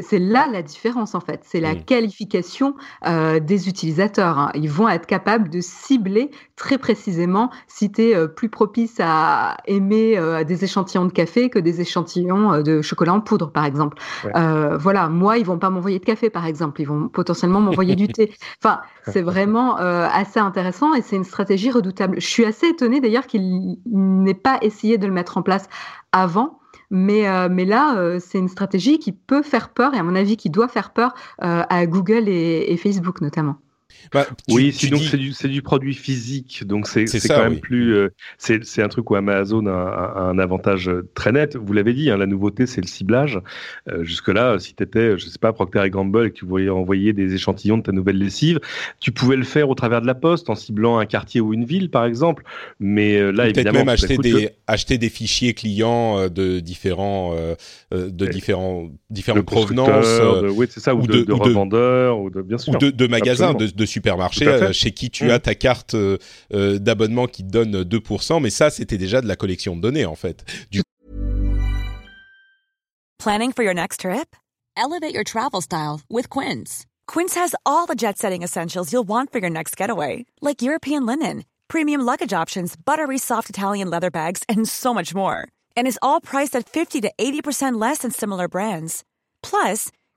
C'est là la différence en fait, c'est la mmh. qualification euh, des utilisateurs. Hein. Ils vont être capables de cibler très précisément si tu es euh, plus propice à aimer euh, des échantillons de café que des échantillons euh, de chocolat en poudre par exemple. Ouais. Euh, voilà, moi ils vont pas m'envoyer de café par exemple, ils vont potentiellement m'envoyer du thé. Enfin, c'est vraiment euh, assez intéressant et c'est une stratégie redoutable. Je suis assez étonnée d'ailleurs qu'il n'ait pas essayé de le mettre en place avant mais, euh, mais là, euh, c'est une stratégie qui peut faire peur, et à mon avis, qui doit faire peur euh, à Google et, et Facebook notamment. Bah, tu, oui, tu sinon dis... c'est du, du, produit physique, donc c'est quand même oui. plus. Euh, c'est un truc où Amazon a, a, un avantage très net. Vous l'avez dit, hein, la nouveauté c'est le ciblage. Euh, Jusque-là, si tu étais, je sais pas, Procter et Gamble et que tu voulais envoyer des échantillons de ta nouvelle lessive, tu pouvais le faire au travers de la poste en ciblant un quartier ou une ville, par exemple. Mais euh, là, évidemment, même acheter des, le... acheter des fichiers clients euh, de différents, euh, de ouais. différents, différentes provenances. De, oui, c'est ça, ou, ou de, de, revendeurs, ou de, bien sûr. Ou de, magasins, de, de supermarché euh, chez qui tu mmh. as ta carte euh, euh, d'abonnement qui te donne 2%, mais ça, c'était déjà de la collection de données, en fait. Du... Planning for your next trip? Elevate your travel style with Quince. Quince has all the jet-setting essentials you'll want for your next getaway, like European linen, premium luggage options, buttery soft Italian leather bags, and so much more. And is all priced at 50 to 80% less than similar brands. Plus,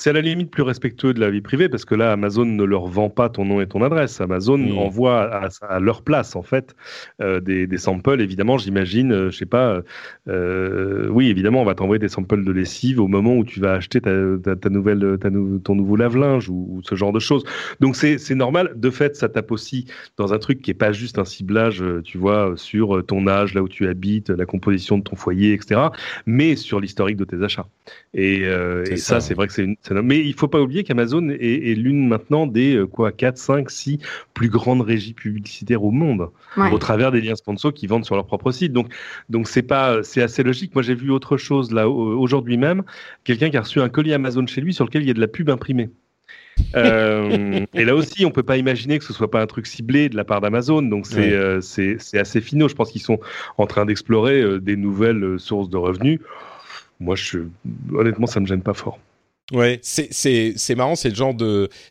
C'est à la limite plus respectueux de la vie privée parce que là, Amazon ne leur vend pas ton nom et ton adresse. Amazon mmh. envoie à, à, leur place, en fait, euh, des, des, samples. Évidemment, j'imagine, euh, je sais pas, euh, oui, évidemment, on va t'envoyer des samples de lessive au moment où tu vas acheter ta, ta, ta nouvelle, ta, ton nouveau lave-linge ou, ou, ce genre de choses. Donc, c'est normal. De fait, ça tape aussi dans un truc qui est pas juste un ciblage, euh, tu vois, sur ton âge, là où tu habites, la composition de ton foyer, etc., mais sur l'historique de tes achats. Et, euh, et ça, ça c'est vrai que c'est une mais il faut pas oublier qu'Amazon est, est l'une maintenant des euh, quoi 4, 5, 6 plus grandes régies publicitaires au monde, ouais. au travers des liens sponsors qui vendent sur leur propre site. Donc, donc c'est pas, c'est assez logique. Moi, j'ai vu autre chose là aujourd'hui même, quelqu'un qui a reçu un colis Amazon chez lui sur lequel il y a de la pub imprimée. euh, et là aussi, on peut pas imaginer que ce soit pas un truc ciblé de la part d'Amazon. Donc c'est ouais. euh, c'est assez finaux. Je pense qu'ils sont en train d'explorer euh, des nouvelles euh, sources de revenus. Moi, je, honnêtement, ça me gêne pas fort. Ouais, c'est marrant, c'est le genre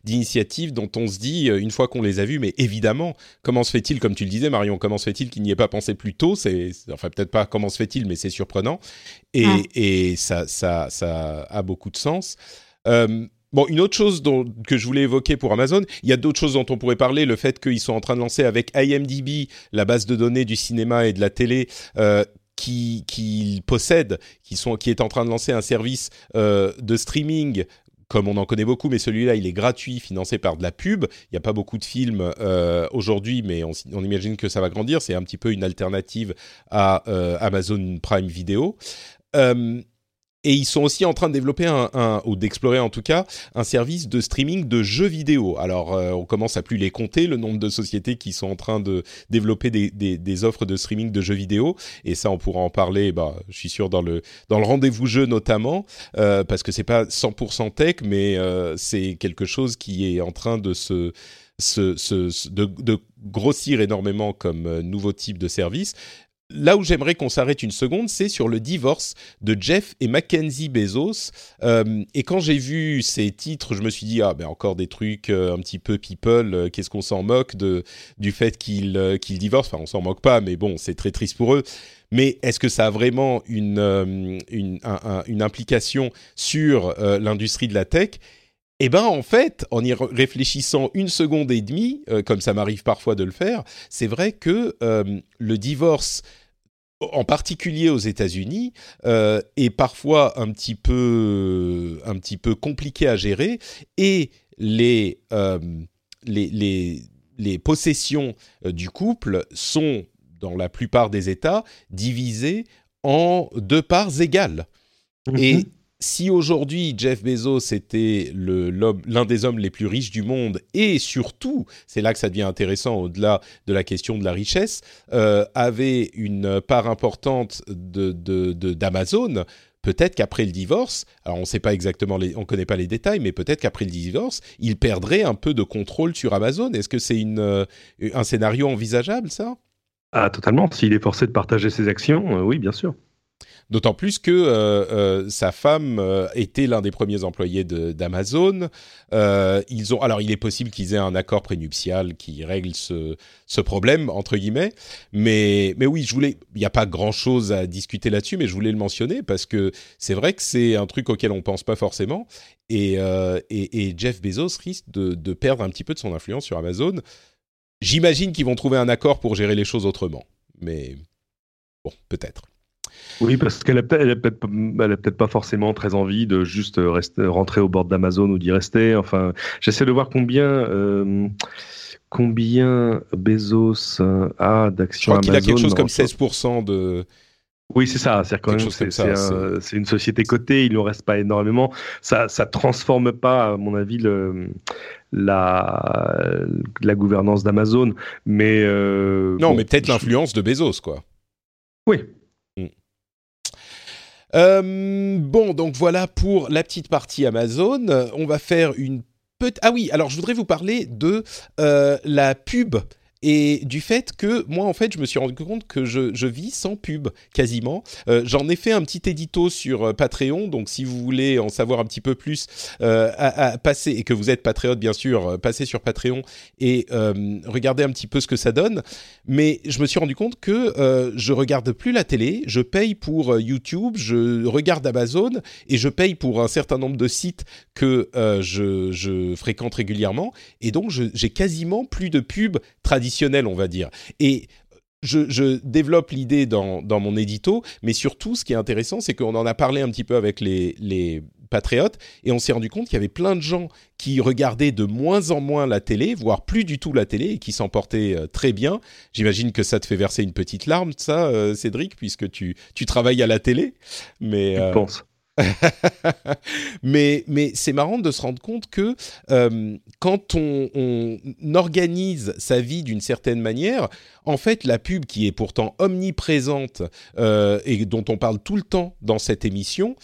d'initiative dont on se dit, euh, une fois qu'on les a vus, mais évidemment, comment se fait-il, comme tu le disais Marion, comment se fait-il qu'il n'y ait pas pensé plus tôt? C'est Enfin, peut-être pas comment se fait-il, mais c'est surprenant. Et, et ça, ça, ça a beaucoup de sens. Euh, Bon, une autre chose dont, que je voulais évoquer pour Amazon, il y a d'autres choses dont on pourrait parler. Le fait qu'ils sont en train de lancer avec IMDb la base de données du cinéma et de la télé, euh, qui, possède, qui, est en train de lancer un service euh, de streaming comme on en connaît beaucoup, mais celui-là, il est gratuit, financé par de la pub. Il n'y a pas beaucoup de films euh, aujourd'hui, mais on, imagine que ça va grandir. C'est un petit peu une alternative à euh, Amazon Prime Video. Et ils sont aussi en train de développer un, ou d'explorer en tout cas un service de streaming de jeux vidéo. Alors euh, on commence à plus les compter le nombre de sociétés qui sont en train de développer des, offres de streaming de jeux vidéo. Et ça on pourra en parler. Bah, je suis sûr dans le dans le rendez-vous jeu notamment euh, parce que c'est pas 100% tech, mais euh, c'est quelque chose qui est en train de se se, se, de, de, grossir énormément comme euh, nouveau type de service là où j'aimerais qu'on s'arrête une seconde, c'est sur le divorce de Jeff et Mackenzie Bezos. Euh, et quand j'ai vu ces titres, je me suis dit ah ben encore des trucs euh, un petit peu people. Euh, qu'est-ce qu'on s'en moque de du fait qu'ils qu'ils divorcent Enfin, on s'en moque pas, mais bon, c'est très triste pour eux. Mais est-ce que ça a vraiment une une, une implication sur l'industrie de la tech? Eh ben en fait, en y réfléchissant une seconde et demie, comme ça m'arrive parfois de le faire, c'est vrai que le divorce en particulier aux États-Unis, euh, est parfois un petit peu un petit peu compliqué à gérer et les euh, les, les, possessions euh, du couple sont dans la plupart des États divisées en deux parts égales. Mhm si aujourd'hui Jeff Bezos était l'un des hommes les plus riches du monde et surtout, c'est là que ça devient intéressant au-delà de la question de la richesse, euh, avait une part importante d'Amazon, de, peut-être qu'après le divorce, alors on sait pas exactement, les, on connaît pas les détails, mais peut-être qu'après le divorce, il perdrait un peu de contrôle sur Amazon. Est-ce que c'est euh, un scénario envisageable, ça? Ah, totalement. S'il est forcé de partager ses actions, euh, oui, bien sûr. D'autant plus que euh, euh, sa femme euh, était l'un des premiers employés d'Amazon. ils ont, alors, il est possible qu'ils aient un accord prénuptial qui règle ce, problème entre guillemets. Mais, mais oui, je voulais. Il n'y a pas grand-chose à discuter là-dessus, mais je voulais le mentionner parce que c'est vrai que c'est un truc auquel on pense pas forcément. Et Jeff Bezos risque de, de perdre un petit peu de son influence sur Amazon. J'imagine qu'ils vont trouver un accord pour gérer les choses autrement. Mais bon, peut-être. Oui, parce qu'elle n'a peut-être pas forcément très envie de juste rester, rentrer au bord d'Amazon ou d'y rester. Enfin, j'essaie de voir combien. Euh, combien Bezos a d'actions Amazon. Je crois qu'il a quelque chose comme 16% de. Oui, c'est ça. C'est quand même c'est une société cotée. Il ne reste pas énormément. Ça, ça transforme pas, à mon avis, le, la, la gouvernance d'Amazon. Mais euh, non, mais peut-être l'influence de Bezos, quoi. Oui, euh, bon, donc voilà pour la petite partie Amazon. On va faire une petite... Ah oui, alors je voudrais vous parler de euh, la pub et du fait que moi en fait je me suis rendu compte que je, je vis sans pub quasiment. Euh, J'en ai fait un petit édito sur euh, Patreon, donc si vous voulez en savoir un petit peu plus, euh, à, passer et que vous êtes patriote bien sûr, passez sur Patreon et regardez un petit peu ce que ça donne. Mais je me suis rendu compte que je regarde plus la télé, je paye pour YouTube, je regarde Amazon et je paye pour un certain nombre de sites que je, je fréquente régulièrement et donc j'ai quasiment plus de pubs traditionnelles on va dire. Et je, développe l'idée dans, mon édito, mais surtout, ce qui est intéressant, c'est qu'on en a parlé un petit peu avec les, patriotes, et on s'est rendu compte qu'il y avait plein de gens qui regardaient de moins en moins la télé, voire plus du tout la télé, et qui s'en portaient euh, très bien. J'imagine que ça te fait verser une petite larme, ça, euh, Cédric, puisque tu, tu travailles à la télé. Mais, Je euh, pense. mais mais c'est marrant de se rendre compte que euh, quand on, organise sa vie d'une certaine manière, en fait, la pub qui est pourtant omniprésente euh, et dont on parle tout le temps dans cette émission,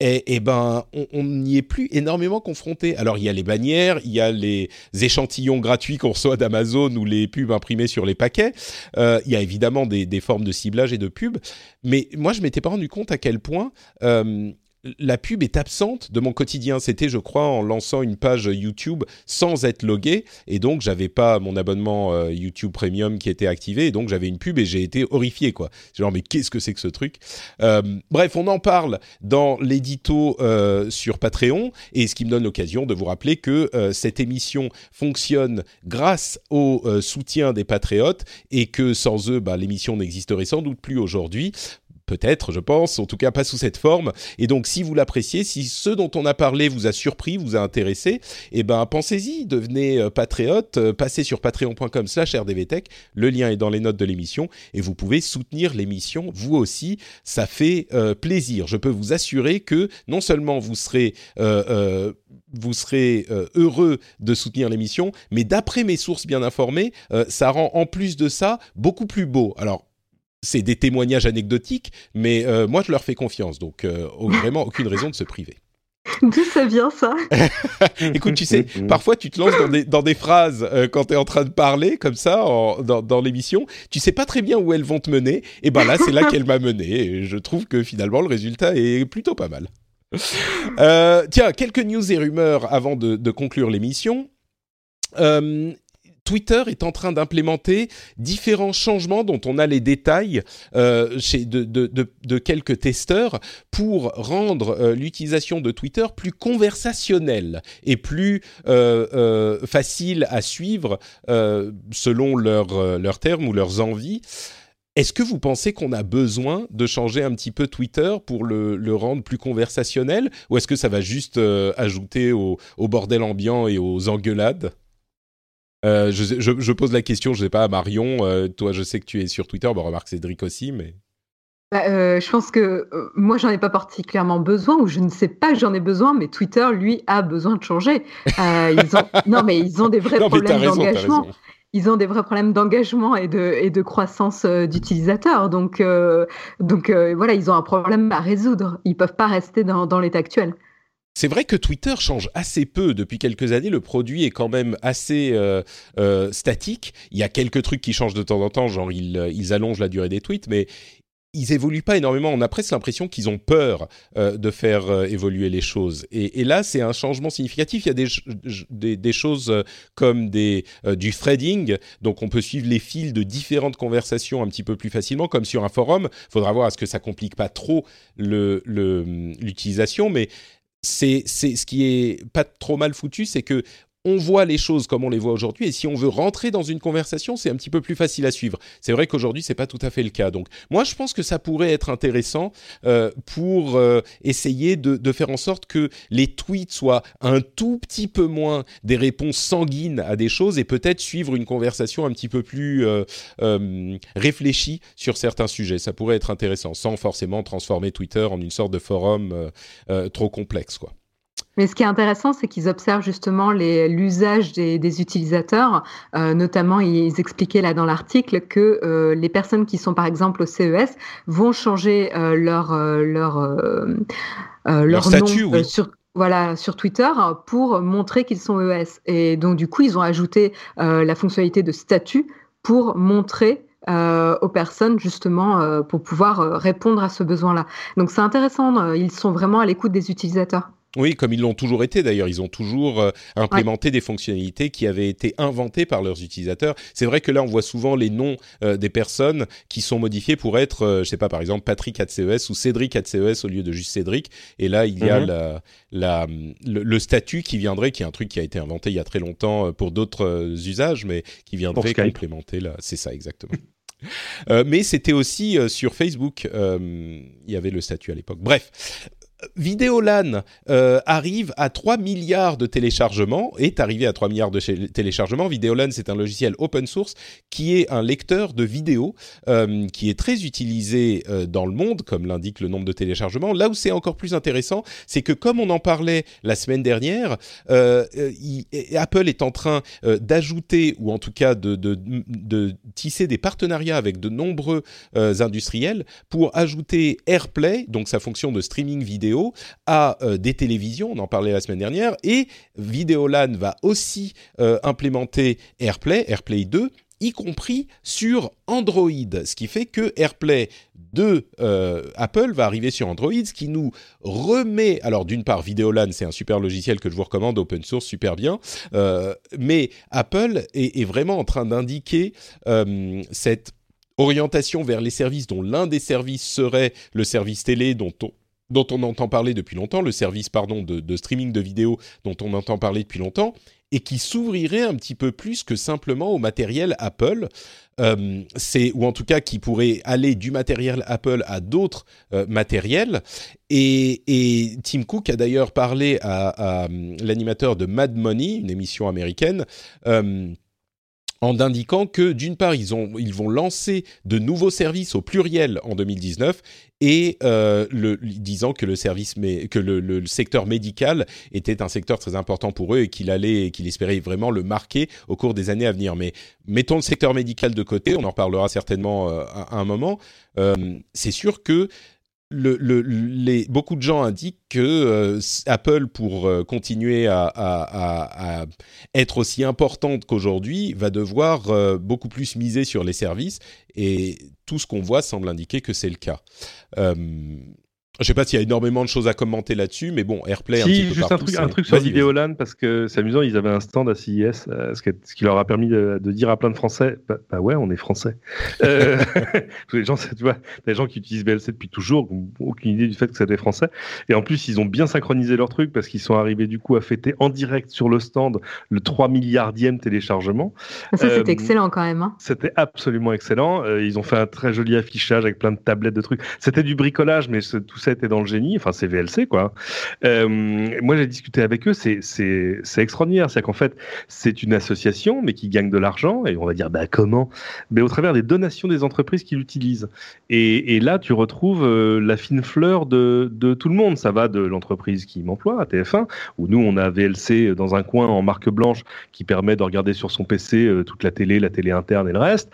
et, eh, eh ben, on n'y est plus énormément confronté. Alors, il y a les bannières, il y a les échantillons gratuits qu'on reçoit d'Amazon ou les pubs imprimées sur les paquets. Euh, il y a évidemment des, formes de ciblage et de pub. Mais moi, je m'étais pas rendu compte à quel point la pub est absente de mon quotidien. C'était, je crois, en lançant une page YouTube sans être logué, et donc j'avais pas mon abonnement euh, YouTube Premium qui était activé, et donc j'avais une pub et j'ai été horrifié, quoi. Genre, mais qu'est-ce que c'est que ce truc? Euh, Bref, on en parle dans l'édito euh, sur Patreon, et ce qui me donne l'occasion de vous rappeler que cette émission fonctionne grâce au soutien des patriotes, et que sans eux, bah, l'émission n'existerait sans doute plus aujourd'hui peut-être, je pense, en tout cas pas sous cette forme. Et donc, si vous l'appréciez, si ce dont on a parlé vous a surpris, vous a intéressé, eh ben pensez-y, devenez euh, patriote, euh, passez sur patreon.com/rdvtech. Le lien est dans les notes de l'émission et vous pouvez soutenir l'émission vous aussi. Ça fait euh, plaisir. Je peux vous assurer que non seulement vous serez vous serez heureux de soutenir l'émission, mais d'après mes sources bien informées, ça rend en plus de ça beaucoup plus beau. Alors c'est des témoignages anecdotiques, mais euh, moi je leur fais confiance, donc euh, vraiment aucune raison de se priver. D'où ça vient ça? Écoute, tu sais, parfois tu te lances dans des, phrases euh, quand tu es en train de parler, comme ça, dans, l'émission. Tu sais pas très bien où elles vont te mener. Et ben là, c'est là qu'elle m'a mené. Et je trouve que finalement, le résultat est plutôt pas mal. tiens, quelques news et rumeurs avant de, de conclure l'émission. Twitter est en train d'implémenter différents changements dont on a les détails euh, chez de, quelques testeurs pour rendre euh, l'utilisation de Twitter plus conversationnelle et plus euh, facile à suivre selon leurs termes ou leurs envies. Est-ce que vous pensez qu'on a besoin de changer un petit peu Twitter pour le, rendre plus conversationnel ou est-ce que ça va juste ajouter au, bordel ambiant et aux engueulades? Euh, je, pose la question, je sais pas, à Marion, euh, toi je sais que tu es sur Twitter, bon remarque Cédric aussi, mais... Bah, euh, je pense que moi j'en ai pas particulièrement besoin, ou je ne sais pas que j'en ai besoin, mais Twitter, lui, a besoin de changer. ils ont... non mais ils ont des vrais problèmes d'engagement. Ils ont des vrais problèmes d'engagement et de, et de croissance d'utilisateurs. Donc, donc voilà, ils ont un problème à résoudre. Ils peuvent pas rester dans, dans l'état actuel. C'est vrai que Twitter change assez peu depuis quelques années. Le produit est quand même assez euh, euh, statique. Il y a quelques trucs qui changent de temps en temps, genre ils, euh, ils allongent la durée des tweets, mais ils évoluent pas énormément. On a presque l'impression qu'ils ont peur de faire évoluer les choses. Et, là, c'est un changement significatif. Il y a des, choses comme du threading, donc on peut suivre les fils de différentes conversations un petit peu plus facilement, comme sur un forum. Il faudra voir à ce que ça complique pas trop l'utilisation, le, mais c'est ce qui est pas trop mal foutu, c'est que on voit les choses comme on les voit aujourd'hui, et si on veut rentrer dans une conversation, c'est un petit peu plus facile à suivre. C'est vrai qu'aujourd'hui, c'est pas tout à fait le cas. Donc, moi, je pense que ça pourrait être intéressant euh, pour euh, essayer de, faire en sorte que les tweets soient un tout petit peu moins des réponses sanguines à des choses, et peut-être suivre une conversation un petit peu plus euh, réfléchie sur certains sujets. Ça pourrait être intéressant, sans forcément transformer Twitter en une sorte de forum trop complexe, quoi. Mais ce qui est intéressant, c'est qu'ils observent justement l'usage des, utilisateurs. Euh, notamment, ils expliquaient là dans l'article que euh, les personnes qui sont par exemple au CES vont changer euh, leur leur leur, nom sur voilà, sur Twitter pour montrer qu'ils sont ES. Et donc, du coup, ils ont ajouté la fonctionnalité de statut pour montrer aux personnes justement pour pouvoir répondre à ce besoin-là. Donc, c'est intéressant. Ils sont vraiment à l'écoute des utilisateurs. Oui, comme ils l'ont toujours été d'ailleurs, ils ont toujours euh, implémenté des fonctionnalités qui avaient été inventées par leurs utilisateurs. C'est vrai que là, on voit souvent les noms euh, des personnes qui sont modifiés pour être, euh, je sais pas, par exemple Patrick CES ou Cédric CES au lieu de juste Cédric. Et là, il y a mhm. la, le, statut qui viendrait, qui est un truc qui a été inventé il y a très longtemps pour d'autres usages, mais qui viendrait complémenter là. C'est ça exactement. mais c'était aussi sur Facebook. Il y avait le statut à l'époque. Bref, Vidéolan euh, arrive à 3 milliards de téléchargements, est arrivé à 3 milliards de téléchargements. Vidéolan, c'est un logiciel open source qui est un lecteur de vidéos euh, qui est très utilisé euh, dans le monde, comme l'indique le nombre de téléchargements. Là où c'est encore plus intéressant, c'est que comme on en parlait la semaine dernière, Apple est en train d'ajouter, ou en tout cas de, tisser des partenariats avec de nombreux industriels pour ajouter AirPlay, donc sa fonction de streaming vidéo à euh, des télévisions, on en parlait la semaine dernière, et Videolan va aussi euh, implémenter AirPlay, AirPlay 2, y compris sur Android, ce qui fait que AirPlay de euh, Apple va arriver sur Android, ce qui nous remet. Alors d'une part, Videolan, c'est un super logiciel que je vous recommande, open source, super bien. mais Apple est, vraiment en train d'indiquer cette orientation vers les services, dont l'un des services serait le service télé, dont on dont on entend parler depuis longtemps, le service de, streaming de vidéos dont on entend parler depuis longtemps, et qui s'ouvrirait un petit peu plus que simplement au matériel Apple. Euh, ou en tout cas qui pourrait aller du matériel Apple à d'autres euh, matériels. Et, Tim Cook a d'ailleurs parlé à, à l'animateur de Mad Money, une émission américaine. Euh, en indiquant que d'une part ils, ont, ils vont lancer de nouveaux services au pluriel en 2019 et euh, disant que le secteur médical était un secteur très important pour eux et qu'il allait espérait vraiment le marquer au cours des années à venir. Mais mettons le secteur médical de côté, on en reparlera certainement euh, à, un moment. Euh, c'est sûr que beaucoup de gens indiquent que euh, Apple, pour euh, continuer à, être aussi importante qu'aujourd'hui, va devoir euh, beaucoup plus miser sur les services. Et tout ce qu'on voit semble indiquer que c'est le cas. Je sais pas s'il y a énormément de choses à commenter là-dessus, mais bon, AirPlay. Si, un petit peu juste un truc, un truc sur Vidéoland parce que c'est amusant, ils avaient un stand à CIS, euh, ce, qui leur a permis de, de, dire à plein de Français, bah, bah ouais, on est Français. euh, les gens, tu vois, des gens qui utilisent VLC depuis toujours, aucune idée du fait que c'était français. Et en plus, ils ont bien synchronisé leur truc parce qu'ils sont arrivés du coup à fêter en direct sur le stand le 3 milliardième téléchargement. Ça, c'était euh, excellent quand même. Hein. C'était absolument excellent. Euh, ils ont fait un très joli affichage avec plein de tablettes de trucs. C'était du bricolage, mais tout ça était dans le génie. Enfin, c'est VLC, quoi. Euh, moi, j'ai discuté avec eux. C'est, extraordinaire. C'est qu'en fait, c'est une association, mais qui gagne de l'argent. Et on va dire, bah, comment? Mais au travers des donations des entreprises qui l'utilisent. Et, et là, tu retrouves euh, la fine fleur de, de tout le monde. Ça va de l'entreprise qui m'emploie, à TF1, où nous, on a VLC dans un coin en marque blanche qui permet de regarder sur son PC euh, toute la télé, la télé interne et le reste.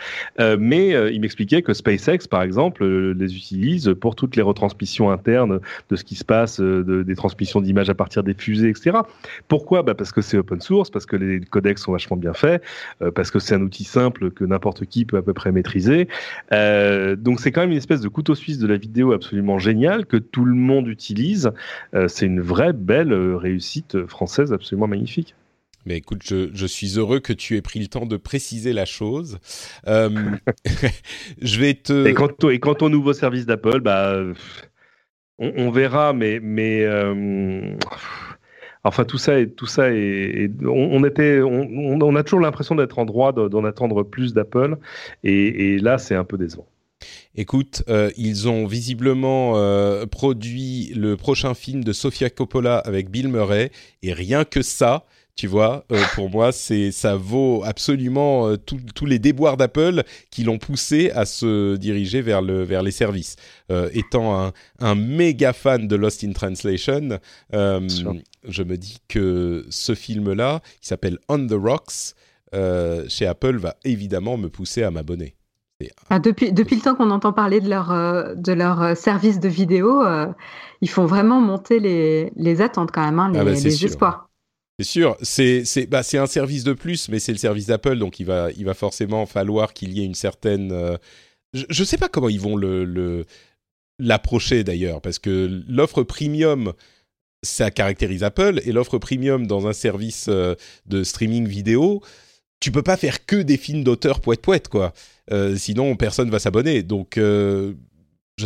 mais il m'expliquait que SpaceX, par exemple, les utilise pour toutes les retransmissions internes de ce qui se passe, euh, des transmissions d'images à partir des fusées, etc. Pourquoi? Bah Parce que c'est open source, parce que les codecs sont vachement bien faits, euh, parce que c'est un outil simple que n'importe qui peut à peu près maîtriser. Euh, donc c'est quand même une espèce de couteau suisse de la vidéo absolument génial que tout le monde utilise. c'est une vraie belle réussite française absolument magnifique. Mais écoute, je, je, suis heureux que tu aies pris le temps de préciser la chose. Euh, je vais te. Et quant, au, et quant au nouveau service d'Apple, bah, on, verra, mais, euh, enfin tout ça est tout ça était on, a toujours l'impression d'être en droit d'en attendre plus d'Apple et, là c'est un peu décevant. Écoute, euh, ils ont visiblement euh, produit le prochain film de Sofia Coppola avec Bill Murray et rien que ça, tu vois, euh, pour moi, c'est ça vaut absolument euh, tous les déboires d'Apple qui l'ont poussé à se diriger vers le vers les services. Euh, étant un, un, méga fan de Lost in Translation, je me dis que ce film-là, qui s'appelle On the Rocks, chez Apple, va évidemment me pousser à m'abonner. Ah, depuis, depuis le temps qu'on entend parler de leur, de leur service de vidéo, ils font vraiment monter les, les attentes quand même, hein, les, ah bah, les espoirs. C'est sûr, bah, c'est un service de plus, mais c'est le service d'Apple, donc il va forcément falloir qu'il y ait une certaine. Euh, je ne sais pas comment ils vont l'approcher d'ailleurs, parce que l'offre premium ça caractérise Apple et l'offre premium dans un service euh, de streaming vidéo, tu peux pas faire que des films d'auteur poète poète quoi. Euh, sinon personne va s'abonner. Donc je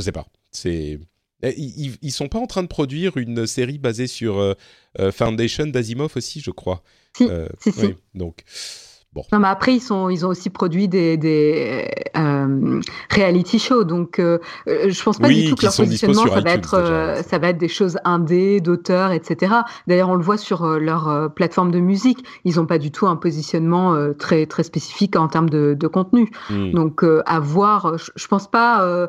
sais pas. C'est ils, ils sont pas en train de produire une série basée sur euh, euh, Foundation d'Asimov aussi, je crois. Si, euh, si, si. donc. Bon. Non, mais après, ils, sont, ils ont aussi produit des, des euh, reality shows. Donc, euh, je pense pas du tout que leur positionnement, ça va, être, ça va être des choses indé, d'auteurs, etc. D'ailleurs, on le voit sur leur plateforme de musique. Ils n'ont pas du tout un positionnement très, très spécifique en termes de, de contenu. Hmm. Donc, à voir, je, je pense pas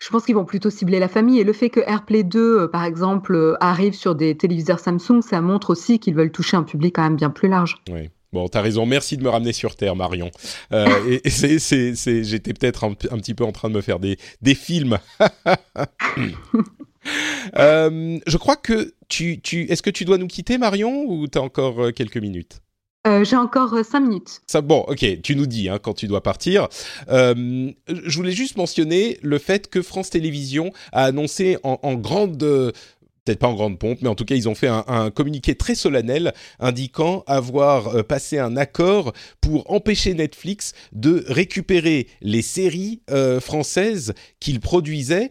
je pense qu'ils vont plutôt cibler la famille. Et le fait que AirPlay 2, euh, par exemple, euh, arrive sur des téléviseurs Samsung, ça montre aussi qu'ils veulent toucher un public quand même bien plus large. Oui. Bon, t'as raison. Merci de me ramener sur Terre, Marion. Euh, et, c'est, c'est, c'est, j'étais peut-être un, un, petit peu en train de me faire des, des films. euh, je crois que tu, tu, est-ce que tu dois nous quitter, Marion, ou t'as encore quelques minutes? Euh, j'ai encore euh, cinq minutes. Bon, ok, tu nous dis hein, quand tu dois partir. Euh, je voulais juste mentionner le fait que France Télévisions a annoncé en, grande peut-être pas en grande pompe, mais en tout cas, ils ont fait un, un communiqué très solennel indiquant avoir passé un accord pour empêcher Netflix de récupérer les séries euh, françaises qu'ils produisaient.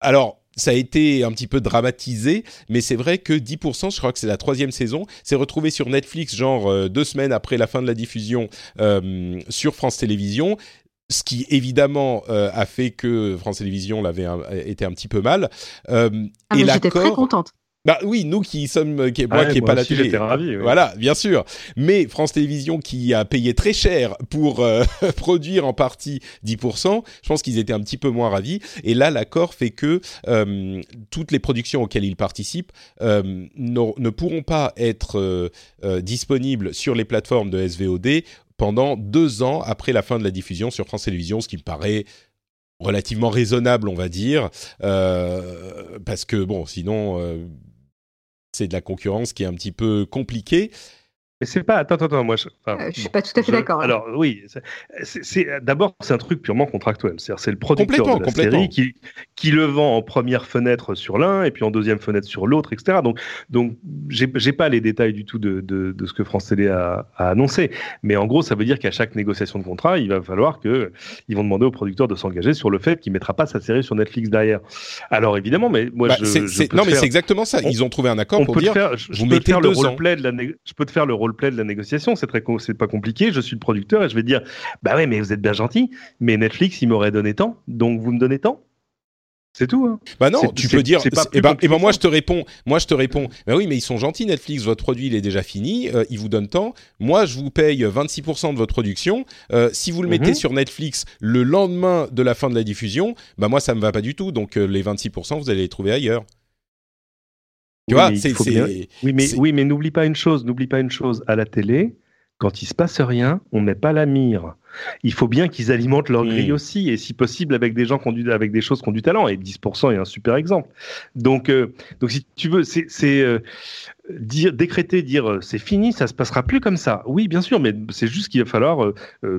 Alors, ça a été un petit peu dramatisé, mais c'est vrai que 10%, je crois que c'est la troisième saison, s'est retrouvé sur Netflix, genre euh, deux semaines après la fin de la diffusion euh, sur France Télévisions. Ce qui évidemment euh, a fait que France Télévisions l'avait été un petit peu mal. ah, et j'étais très contente. Bah oui, nous qui sommes, qui, moi qui n'ai pas la télé. Ravi, Voilà, bien sûr. Mais France Télévisions qui a payé très cher pour euh, produire en partie 10%, je pense qu'ils étaient un petit peu moins ravis. Et là, l'accord fait que euh, toutes les productions auxquelles ils participent euh, ne pourront pas être disponibles sur les plateformes de SVOD pendant deux ans après la fin de la diffusion sur France Télévisions, ce qui me paraît relativement raisonnable, on va dire, parce que bon, sinon, c'est de la concurrence qui est un petit peu compliquée. Mais c'est pas. Attends, attends, moi. Je, euh, je suis pas tout à fait d'accord. Alors oui, c'est d'abord c'est un truc purement contractuel. C'est-à-dire c'est le producteur de la série qui, qui le vend en première fenêtre sur l'un et puis en deuxième fenêtre sur l'autre, etc. Donc donc j'ai pas les détails du tout de, de, de ce que France Télé a, a, annoncé. Mais en gros, ça veut dire qu'à chaque négociation de contrat, il va falloir que ils vont demander au producteur de s'engager sur le fait qu'il mettra pas sa série sur Netflix derrière. Alors évidemment, mais moi bah, je, non mais c'est exactement ça. Ils ont trouvé un accord pour dire faire, je, vous mettez faire le roleplay de la je peux te faire le roleplay de la négociation, c'est très c'est pas compliqué, je suis le producteur et je vais dire bah ouais mais vous êtes bien gentil, mais Netflix il m'aurait donné tant, donc vous me donnez tant. C'est tout. Hein. Bah non, tu peux dire. Et eh ben, eh ben moi je te réponds. Moi je te réponds. Bah oui, mais ils sont gentils Netflix. Votre produit il est déjà fini. Euh, ils vous donnent tant. Moi je vous paye 26% de votre production. Euh, si vous le mettez mhm. sur Netflix le lendemain de la fin de la diffusion, bah moi ça me va pas du tout. Donc euh, les 26% vous allez les trouver ailleurs. Tu vois, c'est, oui, mais, oui, mais n'oublie pas une chose, n'oublie pas une chose. À la télé, quand il se passe rien, on met pas la mire. Il faut bien qu'ils alimentent leur grille aussi, et si possible avec des gens qui ont du, avec des choses qui ont du talent. Et 10% est un super exemple. Donc, euh, donc si tu veux, c'est euh, dire décréter, dire euh, c'est fini, ça se passera plus comme ça. Oui, bien sûr, mais c'est juste qu'il va falloir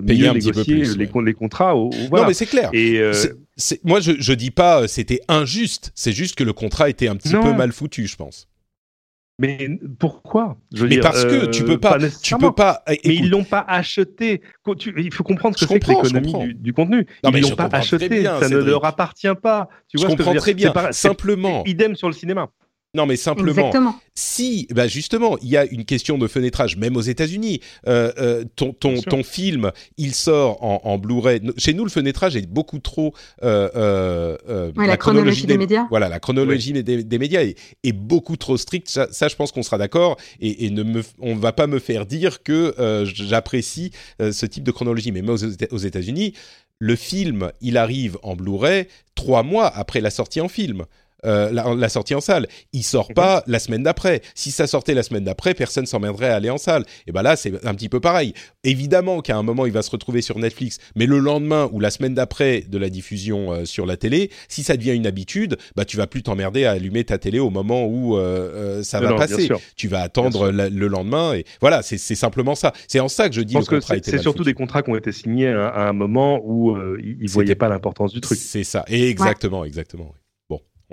payer négocier les, les, contrats. Au, Non, mais c'est clair. Et moi, je, je dis pas c'était injuste. C'est juste que le contrat était un petit peu mal foutu, je pense. Mais pourquoi? Je Mais parce que tu peux pas, tu peux pas. mais ils l'ont pas acheté. il faut comprendre ce que c'est que l'économie du, contenu. Non, ils l'ont pas acheté. ça ne leur appartient pas. Tu vois je comprends très bien. Simplement. Idem sur le cinéma. Non, mais simplement, si, bah justement, il y a une question de fenêtrage, même aux États-Unis. Euh, euh, ton, ton, ton, film, il sort en, en Blu-ray. Chez nous, le fenêtrage est beaucoup trop. Euh, euh la, chronologie, des, médias. Voilà, la chronologie des, médias est, est, beaucoup trop stricte. Ça, ça je pense qu'on sera d'accord. Et, et, ne me, on ne va pas me faire dire que j'apprécie ce type de chronologie. Mais aux, aux États-Unis, le film, il arrive en Blu-ray trois mois après la sortie en film. Euh, la, sortie en salle. Il sort pas la semaine d'après. Si ça sortait la semaine d'après, personne s'emmènerait à aller en salle. Et ben là, c'est un petit peu pareil. Évidemment qu'à un moment, il va se retrouver sur Netflix, mais le lendemain ou la semaine d'après de la diffusion euh, sur la télé, si ça devient une habitude, bah tu vas plus t'emmerder à allumer ta télé au moment où euh, ça va passer. Tu vas attendre le lendemain et voilà, c'est simplement ça. C'est en ça que je dis que c'est surtout des contrats qui ont été signés à, un moment où ils, ne voyaient pas l'importance du truc. C'est ça. Et exactement, exactement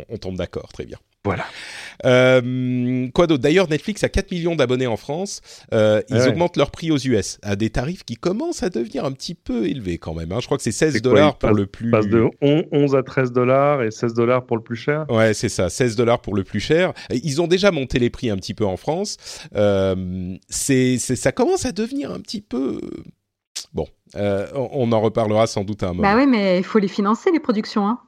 on, tombe d'accord, très bien. Voilà. Euh, quoi d'autre? D'ailleurs, Netflix a 4 millions d'abonnés en France. Euh, ils augmentent leur prix aux US à des tarifs qui commencent à devenir un petit peu élevés quand même. Hein. Je crois que c'est 16 dollars pour le plus. Passe de 11 à 13 dollars et 16 dollars pour le plus cher? Ouais, c'est ça. 16 dollars pour le plus cher. Ils ont déjà monté les prix un petit peu en France. Euh, c'est, ça commence à devenir un petit peu. Bon, on en reparlera sans doute à un moment. Bah oui, mais il faut les financer les productions. Hein.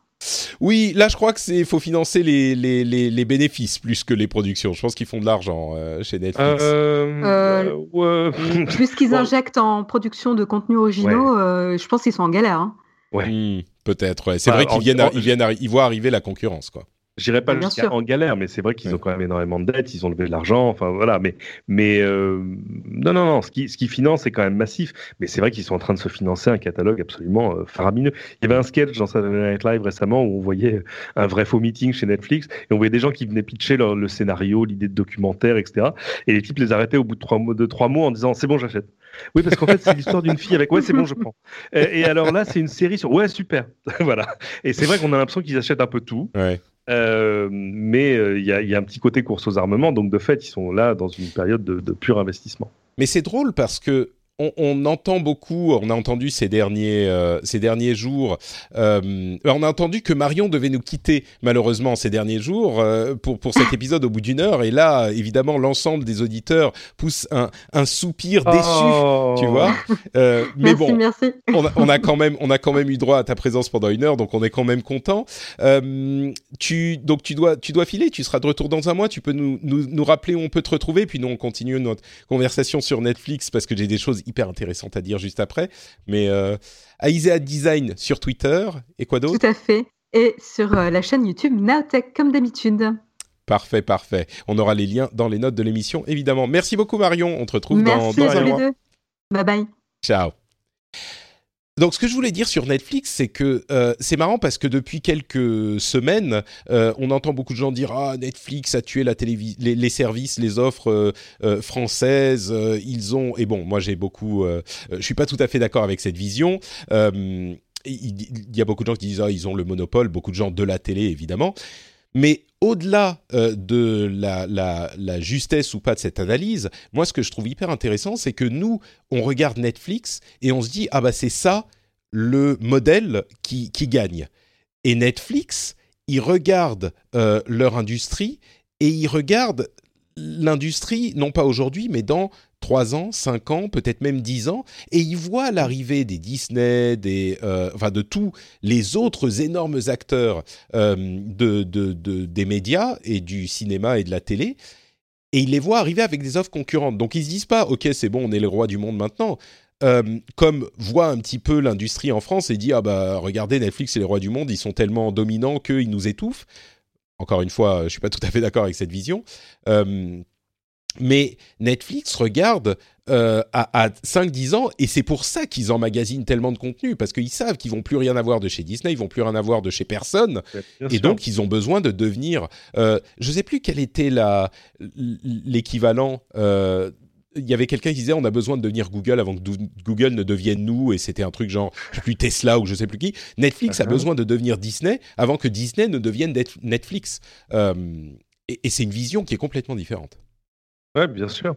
Oui, là je crois que c'est faut financer les, les, les, bénéfices plus que les productions. Je pense qu'ils font de l'argent euh, chez Netflix. Euh, euh, plus qu'ils injectent en production de contenus originaux, je pense qu'ils sont en galère. Hein. Ouais. Hmm, peut-être. C'est vrai qu'ils viennent, ils viennent, ils voient arriver la concurrence, quoi. J'irai pas jusqu'à en galère, mais c'est vrai qu'ils ont quand même énormément de dettes, ils ont levé de l'argent, enfin voilà. Mais, mais euh, non, non, non, ce qui, ce qui finance c'est quand même massif. Mais c'est vrai qu'ils sont en train de se financer un catalogue absolument euh, faramineux. Il y avait un sketch dans Saturday Night Live récemment où on voyait un vrai faux meeting chez Netflix et on voyait des gens qui venaient pitcher le scénario, l'idée de documentaire, etc. Et les types les arrêtaient au bout de trois, de trois mots en disant c'est bon, j'achète. Oui, parce qu'en fait, c'est l'histoire d'une fille avec ouais, c'est bon, je prends. Et, et alors là, c'est une série sur ouais, super. voilà. Et c'est vrai qu'on a l'impression qu'ils achètent un peu tout. Ouais. Euh, mais euh, il y, y, a un petit côté course aux armements, donc de fait, ils sont là dans une période de, de pur investissement. Mais c'est drôle parce que on, entend beaucoup, on a entendu ces derniers, euh, ces derniers jours, euh, on a entendu que Marion devait nous quitter malheureusement ces derniers jours euh, pour, pour cet épisode au bout d'une heure. Et là, évidemment, l'ensemble des auditeurs pousse un, un soupir déçu, Oh. tu vois. Euh, mais merci, bon, merci. on a, on a quand même, on a quand même eu droit à ta présence pendant une heure, donc on est quand même content. Euh, tu, donc tu dois, tu dois filer. Tu seras de retour dans un mois. Tu peux nous, nous, nous rappeler où on peut te retrouver, puis nous on continue notre conversation sur Netflix parce que j'ai des choses hyper intéressantes à dire juste après. Mais euh, Aisea Design sur Twitter et quoi d'autre? Tout à fait. Et sur euh, la chaîne YouTube Naotech, comme d'habitude. Parfait, parfait. On aura les liens dans les notes de l'émission, évidemment. Merci beaucoup Marion. On te retrouve dans, Merci dans à un mois. deux. Bye bye. Ciao. Donc, ce que je voulais dire sur Netflix, c'est que euh, c'est marrant parce que depuis quelques semaines, euh, on entend beaucoup de gens dire ah Netflix a tué la télévis les, services, les offres euh, euh, françaises. euh, ils ont et bon, moi j'ai beaucoup, euh, je suis pas tout à fait d'accord avec cette vision. Il y a beaucoup de gens qui disent ah ils ont le monopole, beaucoup de gens de la télé évidemment. Mais au-delà euh, de la, justesse ou pas de cette analyse, moi ce que je trouve hyper intéressant, c'est que nous, on regarde Netflix et on se dit ah bah c'est ça le modèle qui, qui gagne. Et Netflix, ils regardent euh, leur industrie et ils regardent l'industrie, non pas aujourd'hui, mais dans 3 ans, 5 ans, peut-être même 10 ans, et ils voient l'arrivée des Disney, des, euh, enfin de tous les autres énormes acteurs euh, de, de, de- des médias et du cinéma et de la télé, et ils les voient arriver avec des offres concurrentes. Donc ils se disent pas, ok, c'est bon, on est les rois du monde maintenant. Euh, comme voit un petit peu l'industrie en France et dit ah bah regardez Netflix et les rois du monde ils sont tellement dominants qu'ils nous étouffent encore une fois je suis pas tout à fait d'accord avec cette vision Euh, mais Netflix regarde euh, à, à 5-10 ans et c'est pour ça qu'ils emmagasinent tellement de contenu parce qu'ils savent qu'ils vont plus rien avoir de chez Disney, ils vont plus rien avoir de chez personne Bien et sûr. donc ils ont besoin de devenir. Euh, je sais plus quel était l'équivalent. Il y avait quelqu'un qui disait on a besoin de devenir Google avant que Google ne devienne nous et c'était un truc genre je sais plus Tesla ou je sais plus qui. Netflix a besoin de devenir Disney avant que Disney ne devienne Net- Netflix. Euh, et et c'est une vision qui est complètement différente. Ouais, bien sûr.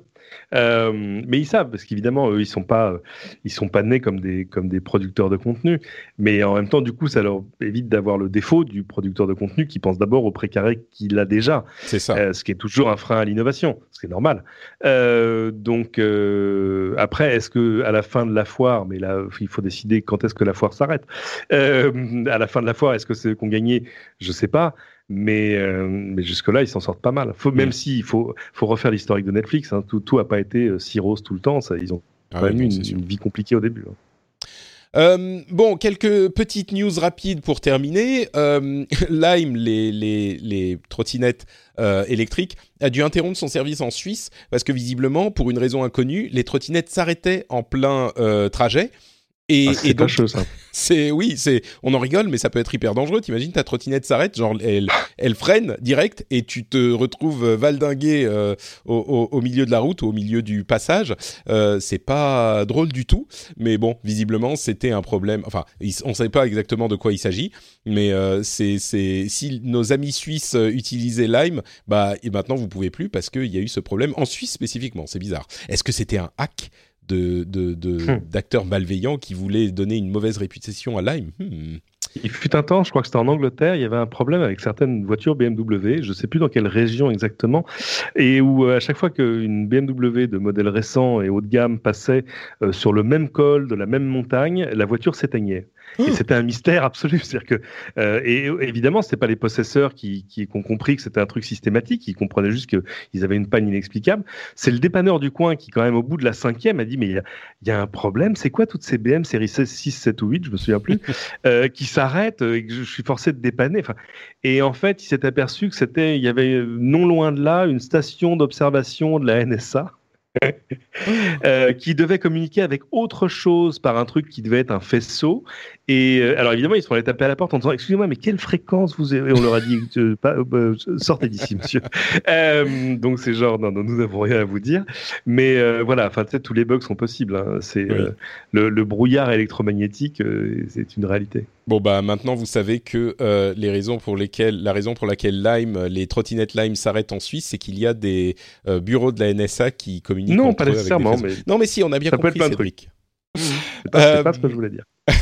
Euh, mais ils savent parce qu'évidemment, eux, ils sont pas, euh, ils sont pas nés comme des comme des producteurs de contenu. Mais en même temps, du coup, ça leur évite d'avoir le défaut du producteur de contenu qui pense d'abord au précaré qu'il a déjà, C'est ça. euh, ce qui est toujours un frein à l'innovation, ce qui est normal. Euh, donc après, est-ce que à la fin de la foire, mais là, il faut décider quand est-ce que la foire s'arrête. À la fin de la foire, est-ce que c'est ont gagné Je sais pas. Mais, euh, mais jusque-là, ils s'en sortent pas mal. Faut, même Mm. s'il faut, faut refaire l'historique de Netflix, hein, tout, tout a pas été euh, si rose tout le temps. Ça, ils ont Ah quand même eu une, vie compliquée au début. hein. Euh, bon, quelques petites news rapides pour terminer. Euh, Lime, les, les, les trottinettes euh, électriques, a dû interrompre son service en Suisse parce que visiblement, pour une raison inconnue, les trottinettes s'arrêtaient en plein trajet. Et, Ah, et donc, ça. c'est oui, c'est on en rigole, mais ça peut être hyper dangereux. T'imagines ta trottinette s'arrête, genre elle, elle freine direct et tu te retrouves euh, valdingué euh, au, au, au milieu de la route, ou au milieu du passage. Euh, c'est pas drôle du tout, mais bon, visiblement c'était un problème. Enfin, on savait pas exactement de quoi il s'agit, mais euh, c'est c'est si nos amis suisses utilisaient Lime, bah et maintenant vous pouvez plus parce qu'il y a eu ce problème en Suisse spécifiquement. C'est bizarre. Est-ce que c'était un hack? De, de, de- Hmm. d'acteurs malveillants qui voulaient donner une mauvaise réputation à Lime. Hmm. Il fut un temps, je crois que c'était en Angleterre, il y avait un problème avec certaines voitures BMW, je ne sais plus dans quelle région exactement, et où euh, à chaque fois qu'une BMW de modèle récent et haut de gamme passait euh, sur le même col de la même montagne, la voiture s'éteignait. Et Oh. c'était un mystère absolu. C'est-à-dire que, euh, et évidemment, pas les possesseurs qui, qui, qui ont compris que c'était un truc systématique. Ils comprenaient juste qu'ils avaient une panne inexplicable. C'est le dépanneur du coin qui, quand même, au bout de la cinquième, a dit mais il y a, il y a un problème. C'est quoi toutes ces BM série 16, 6, 7 ou 8, je me souviens plus, euh, qui s'arrêtent euh, et que je suis forcé de dépanner. Enfin, et en fait, il s'est aperçu que c'était, il y avait euh, non loin de là une station d'observation de la NSA. euh, qui devait communiquer avec autre chose par un truc qui devait être un faisceau. Et euh, alors évidemment, ils sont allés taper à la porte en disant Excusez-moi, mais quelle fréquence vous avez? On leur a dit euh, pas, euh, Sortez d'ici, monsieur. Donc c'est genre Non, non, nous n'avons rien à vous dire. Mais voilà, enfin, tu sais, tous les bugs sont possibles. hein. C'est Oui. le, le brouillard électromagnétique, c'est une réalité. Bon bah maintenant vous savez que euh, les raisons pour lesquelles la raison pour laquelle Lime, les trottinettes Lime s'arrêtent en Suisse, c'est qu'il y a des euh, bureaux de la NSA qui communiquent. Non, pas nécessairement, mais. Non mais si, on a bien ça peut compris. être plein de c'est pas, ce que je voulais dire.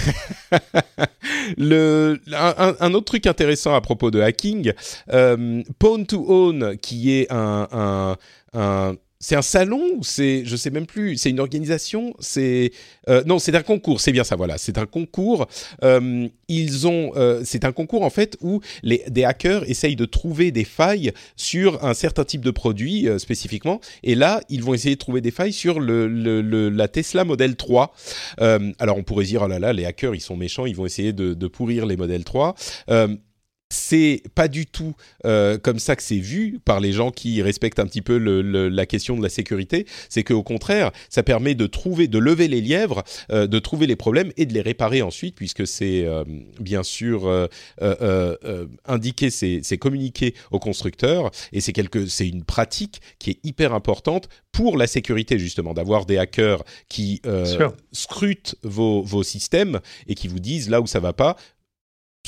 le, un, un autre truc intéressant à propos de hacking, euh, Pawn to Own, qui est un, un, un c'est un salon ou c'est je sais même plus c'est une organisation c'est euh, non c'est un concours c'est bien ça voilà c'est un concours euh, ils ont euh, c'est un concours en fait où les des hackers essayent de trouver des failles sur un certain type de produit euh, spécifiquement et là ils vont essayer de trouver des failles sur le, le, le- la Tesla Model 3 Euh, alors on pourrait dire oh là là les hackers ils sont méchants ils vont essayer de, de pourrir les Model 3 Euh, c'est pas du tout euh, comme ça que c'est vu par les gens qui respectent un petit peu le, le- la question de la sécurité. C'est qu'au contraire, ça permet de trouver, de lever les lièvres, euh, de trouver les problèmes et de les réparer ensuite, puisque c'est euh, bien sûr euh, euh, euh, indiqué, c'est communiqué au constructeur et c'est quelque, c'est une pratique qui est hyper importante pour la sécurité justement, d'avoir des hackers qui euh, scrutent vos, vos systèmes et qui vous disent là où ça va pas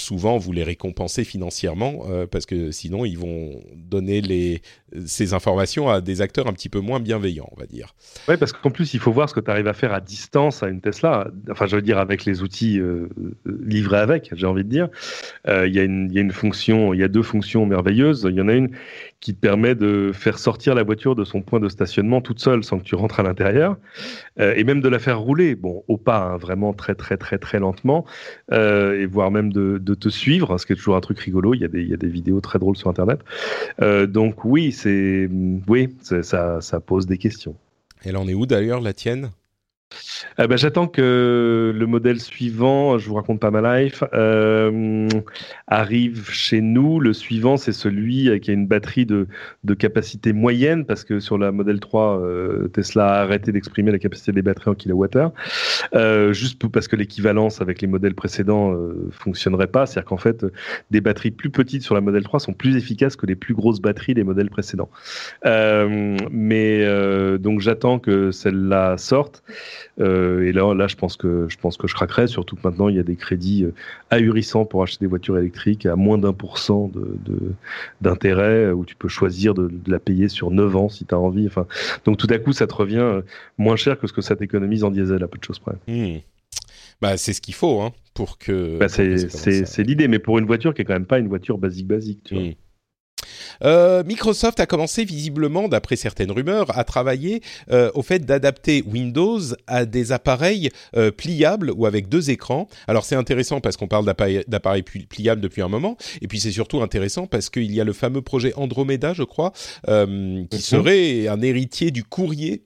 souvent vous les récompensez financièrement euh, parce que sinon ils vont donner les, ces informations à des acteurs un petit peu moins bienveillants, on va dire. Ouais, parce qu'en plus, il faut voir ce que tu arrives à faire à distance à une Tesla. Enfin, je veux dire, avec les outils euh, livrés avec, j'ai envie de dire. Euh, Il y, une- il y a une fonction, il y a deux fonctions merveilleuses. Il y en a une qui te permet de faire sortir la voiture de son point de stationnement toute seule sans que tu rentres à l'intérieur. Euh, et même de la faire rouler, bon, au pas, hein, vraiment très, très, très, très lentement. Euh, et voire même de, de te suivre, ce qui est toujours un truc rigolo. Il y a des, il y a des vidéos très drôles sur Internet. Euh, donc, oui, c'est, oui, ça, ça pose des questions. Elle en est où d'ailleurs la tienne? Euh, J'attends que le modèle suivant, je vous raconte pas ma life, euh, arrive chez nous. Le suivant, c'est celui qui a une batterie de, capacité moyenne, parce que sur la modèle 3, euh, Tesla a arrêté d'exprimer la capacité des batteries en kilowattheure, euh, juste parce que l'équivalence avec les modèles précédents fonctionnerait pas. C'est-à-dire qu'en fait, des batteries plus petites sur la modèle 3 sont plus efficaces que les plus grosses batteries des modèles précédents. Mais donc j'attends que celle-là sorte. Euh, et là, là, je pense que je pense que je craquerai. Surtout que maintenant, il y a des crédits euh, ahurissants pour acheter des voitures électriques à moins d'un pour cent d'intérêt, euh, où tu peux choisir de, de la payer sur 9 ans si tu as envie. Enfin, donc tout à coup, ça te revient moins cher que ce que ça t'économise en diesel à peu de choses près. Hmm. Bah c'est ce qu'il faut hein, pour que. Bah, c'est l'idée, mais pour une voiture qui est quand même pas une voiture basique basique. Tu vois. Euh, Microsoft a commencé visiblement, d'après certaines rumeurs, à travailler euh, au fait d'adapter Windows à des appareils euh, pliables ou avec deux écrans. Alors c'est intéressant parce qu'on parle d'appareils d'appareils pli- pliables depuis un moment, et puis c'est surtout intéressant parce qu'il y a le fameux projet Andromeda, je crois, qui Mhm. serait un héritier du courrier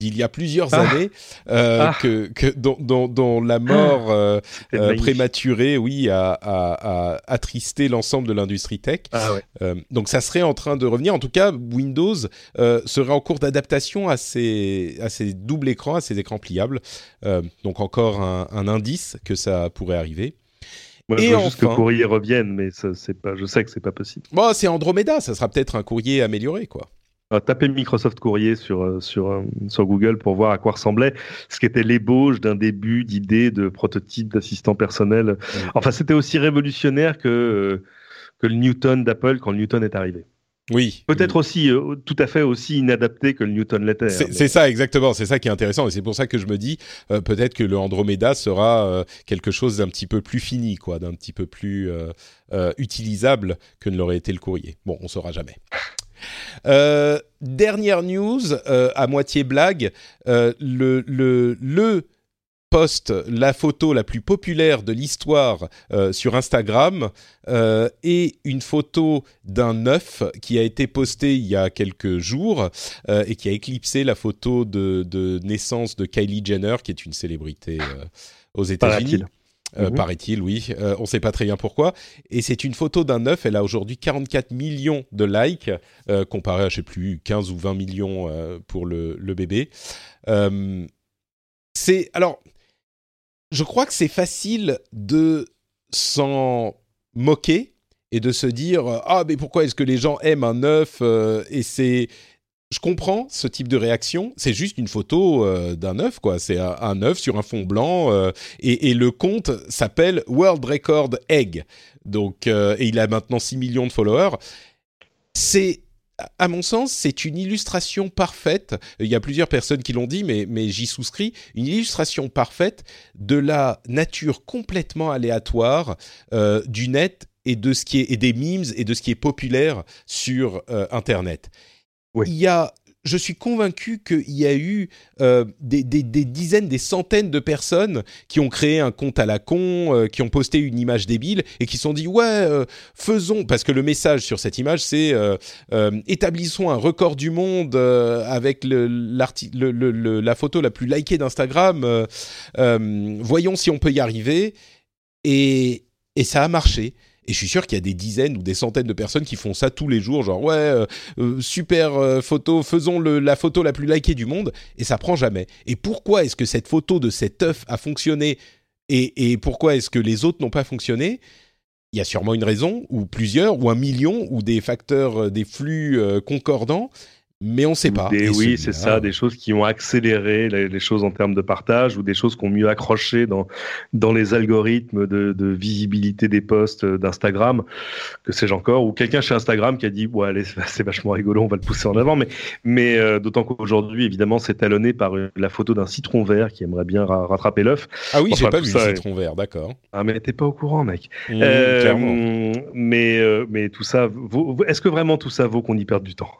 d'il y a plusieurs Ah. années, euh, Ah. que, que dont, dont- dont la mort euh, C'était euh, magnifique. prématurée, oui, a, a- a attristé l'ensemble de l'industrie tech. Ah ouais. Euh, donc ça serait en train de revenir. En tout cas, Windows euh, serait en cours d'adaptation à ces, à ces doubles écrans, à ces écrans pliables. Euh, donc encore un, un indice que ça pourrait arriver. Moi, Et je veux juste que enfin- Courrier revienne, mais ça, c'est pas. Je sais que c'est pas possible. Bon, c'est Andromeda, ça sera peut-être un courrier amélioré, quoi. Alors, tapez Microsoft Courrier sur, euh, sur, euh, sur Google pour voir à quoi ressemblait ce qui était l'ébauche d'un début d'idée de prototype d'assistant personnel. Enfin, c'était aussi révolutionnaire que, euh, que le Newton d'Apple quand le Newton est arrivé. Oui. Peut-être aussi euh, tout à fait aussi inadapté que le Newton l'était. C'est hein, mais- ça exactement, c'est ça qui est intéressant et c'est pour ça que je me dis euh, peut-être que le Andromeda sera euh, quelque chose d'un petit peu plus fini, quoi, d'un petit peu plus euh, euh, utilisable que ne l'aurait été le courrier. Bon, on saura jamais. Euh, dernière news, euh, à moitié blague, euh, le, le, le post, la photo la plus populaire de l'histoire sur Instagram est une photo d'un œuf qui a été posté il y a quelques jours et qui a éclipsé la photo de, de naissance de Kylie Jenner, qui est une célébrité aux États-Unis. Paraît-il. Euh, Mhm. Paraît-il, oui. Euh, on ne sait pas très bien pourquoi. Et c'est une photo d'un œuf. Elle a aujourd'hui 44 millions de likes, euh, comparé à, je sais plus, 15 ou 20 millions pour le, le bébé. C'est alors, je crois que c'est facile de s'en moquer et de se dire ah mais pourquoi est-ce que les gens aiment un œuf et c'est je comprends ce type de réaction. C'est juste une photo euh, d'un œuf, quoi. C'est un, œuf sur un fond blanc. Euh, et, le compte s'appelle World Record Egg. Donc, euh, et il a maintenant 6 millions de followers. C'est, à mon sens, c'est une illustration parfaite. Il y a plusieurs personnes qui l'ont dit, mais, j'y souscris. Une illustration parfaite de la nature complètement aléatoire du net et de ce qui est et des memes et de ce qui est populaire sur Internet. Il y a, je suis convaincu qu'il y a eu euh, des, dizaines, des centaines de personnes qui ont créé un compte à la con, euh, qui ont posté une image débile et qui se sont dit ouais, euh, faisons parce que le message sur cette image c'est établissons un record du monde avec la photo la plus likée d'Instagram. voyons si on peut y arriver et, et ça a marché. Et je suis sûr qu'il y a des dizaines ou des centaines de personnes qui font ça tous les jours, genre ouais, euh, euh, super euh, photo, faisons la photo la plus likée du monde, et ça prend jamais. Et pourquoi est-ce que cette photo de cet œuf a fonctionné et pourquoi est-ce que les autres n'ont pas fonctionné? Il y a sûrement une raison, ou plusieurs, ou un million, ou des facteurs, des flux concordants mais on ne sait pas. oui, c'est ça, des choses qui ont accéléré les, choses en termes de partage ou des choses qui ont mieux accroché dans, dans les algorithmes de, de visibilité des posts d'Instagram, que sais-je encore, ou quelqu'un chez Instagram qui a dit, ouais, allez, c'est vachement rigolo, on va le pousser en avant, mais, mais euh, d'autant qu'aujourd'hui, évidemment, c'est talonné par la photo d'un citron vert qui aimerait bien rattraper l'œuf. Ah oui, j'ai pas vu le citron vert, d'accord. Ah, mais t'es pas au courant, mec. Mmh, euh, mais, euh, mais tout ça, est-ce que vraiment tout ça vaut qu'on y perde du temps?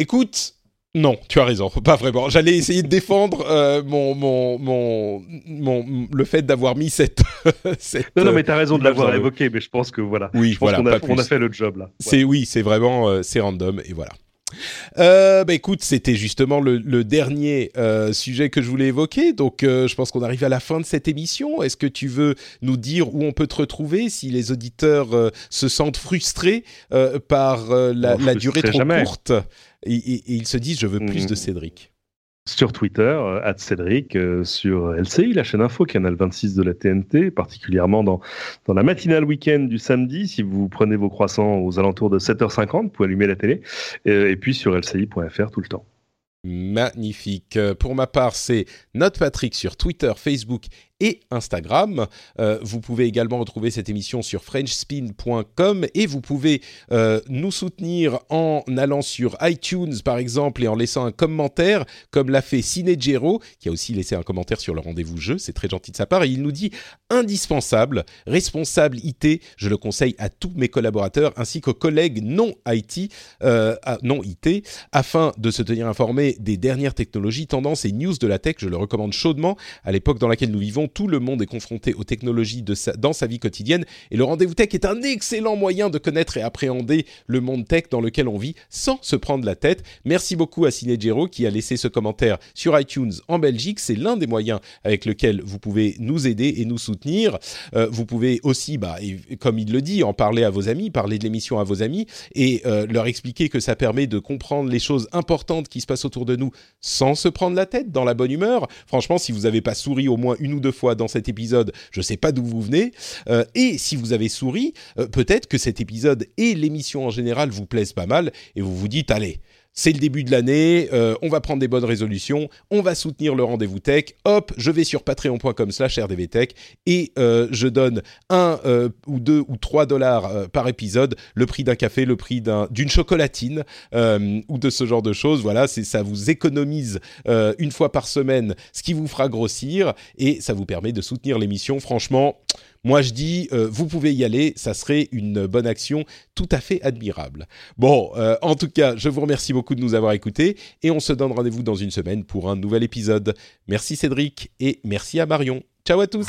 Écoute, non, tu as raison, pas vraiment. J'allais essayer de défendre euh, mon, mon, mon, mon, le fait d'avoir mis cette, cette. non, non, mais tu as raison de l'avoir évoqué, mais je pense que voilà. Oui, je pense voilà. On a, fait le job là. C'est oui, c'est vraiment euh, c'est random et voilà. Euh, bah écoute, c'était justement le, dernier euh, sujet que je voulais évoquer. Donc, euh, je pense qu'on arrive à la fin de cette émission. Est-ce que tu veux nous dire où on peut te retrouver si les auditeurs se sentent frustrés par la, la durée trop courte? Et, ils se disent je veux plus de mmh. Cédric sur Twitter, euh, Cédric, euh, sur LCI, la chaîne info, canal 26 de la TNT, particulièrement dans, dans la matinale week-end du samedi. Si vous prenez vos croissants aux alentours de 7h50, vous pouvez allumer la télé. Et, et puis sur lci.fr tout le temps. Magnifique. Pour ma part, c'est Note Patrick sur Twitter, Facebook et Instagram. Euh, vous pouvez également retrouver cette émission sur frenchspin.com et vous pouvez euh, nous soutenir en allant sur iTunes par exemple et en laissant un commentaire comme l'a fait Cinegero qui a aussi laissé un commentaire sur le rendez-vous jeu, c'est très gentil de sa part. Et il nous dit indispensable, responsable IT, je le conseille à tous mes collaborateurs ainsi qu'aux collègues non IT, euh, non IT afin de se tenir informés des dernières technologies, tendances et news de la tech, je le recommande chaudement. À l'époque dans laquelle nous vivons tout le monde est confronté aux technologies de dans sa vie quotidienne et le rendez-vous tech est un excellent moyen de connaître et appréhender le monde tech dans lequel on vit sans se prendre la tête. Merci beaucoup à Cinegero qui a laissé ce commentaire sur iTunes en Belgique. C'est l'un des moyens avec lequel vous pouvez nous aider et nous soutenir. Euh, vous pouvez aussi, bah, comme il le dit, en parler à vos amis, parler de l'émission à vos amis et euh, leur expliquer que ça permet de comprendre les choses importantes qui se passent autour de nous sans se prendre la tête, dans la bonne humeur. Franchement, si vous n'avez pas souri au moins une ou deux fois dans cet épisode, je ne sais pas d'où vous venez. Euh, et si vous avez souri, euh, peut-être que cet épisode et l'émission en général vous plaisent pas mal et vous vous dites, allez, c'est le début de l'année, euh, on va prendre des bonnes résolutions, on va soutenir le rendez-vous tech. Hop, je vais sur patreon.com/slash rdvtech et euh, je donne un euh, ou deux ou trois dollars par épisode, le prix d'un café, le prix d'une chocolatine ou de ce genre de choses. Voilà, ça vous économise une fois par semaine, ce qui vous fera grossir et ça vous permet de soutenir l'émission. Franchement. Moi, je dis, euh, vous pouvez y aller, ça serait une bonne action tout à fait admirable. Bon, euh, en tout cas, je vous remercie beaucoup de nous avoir écoutés et on se donne rendez-vous dans une semaine pour un nouvel épisode. Merci Cédric et merci à Marion. Ciao à tous.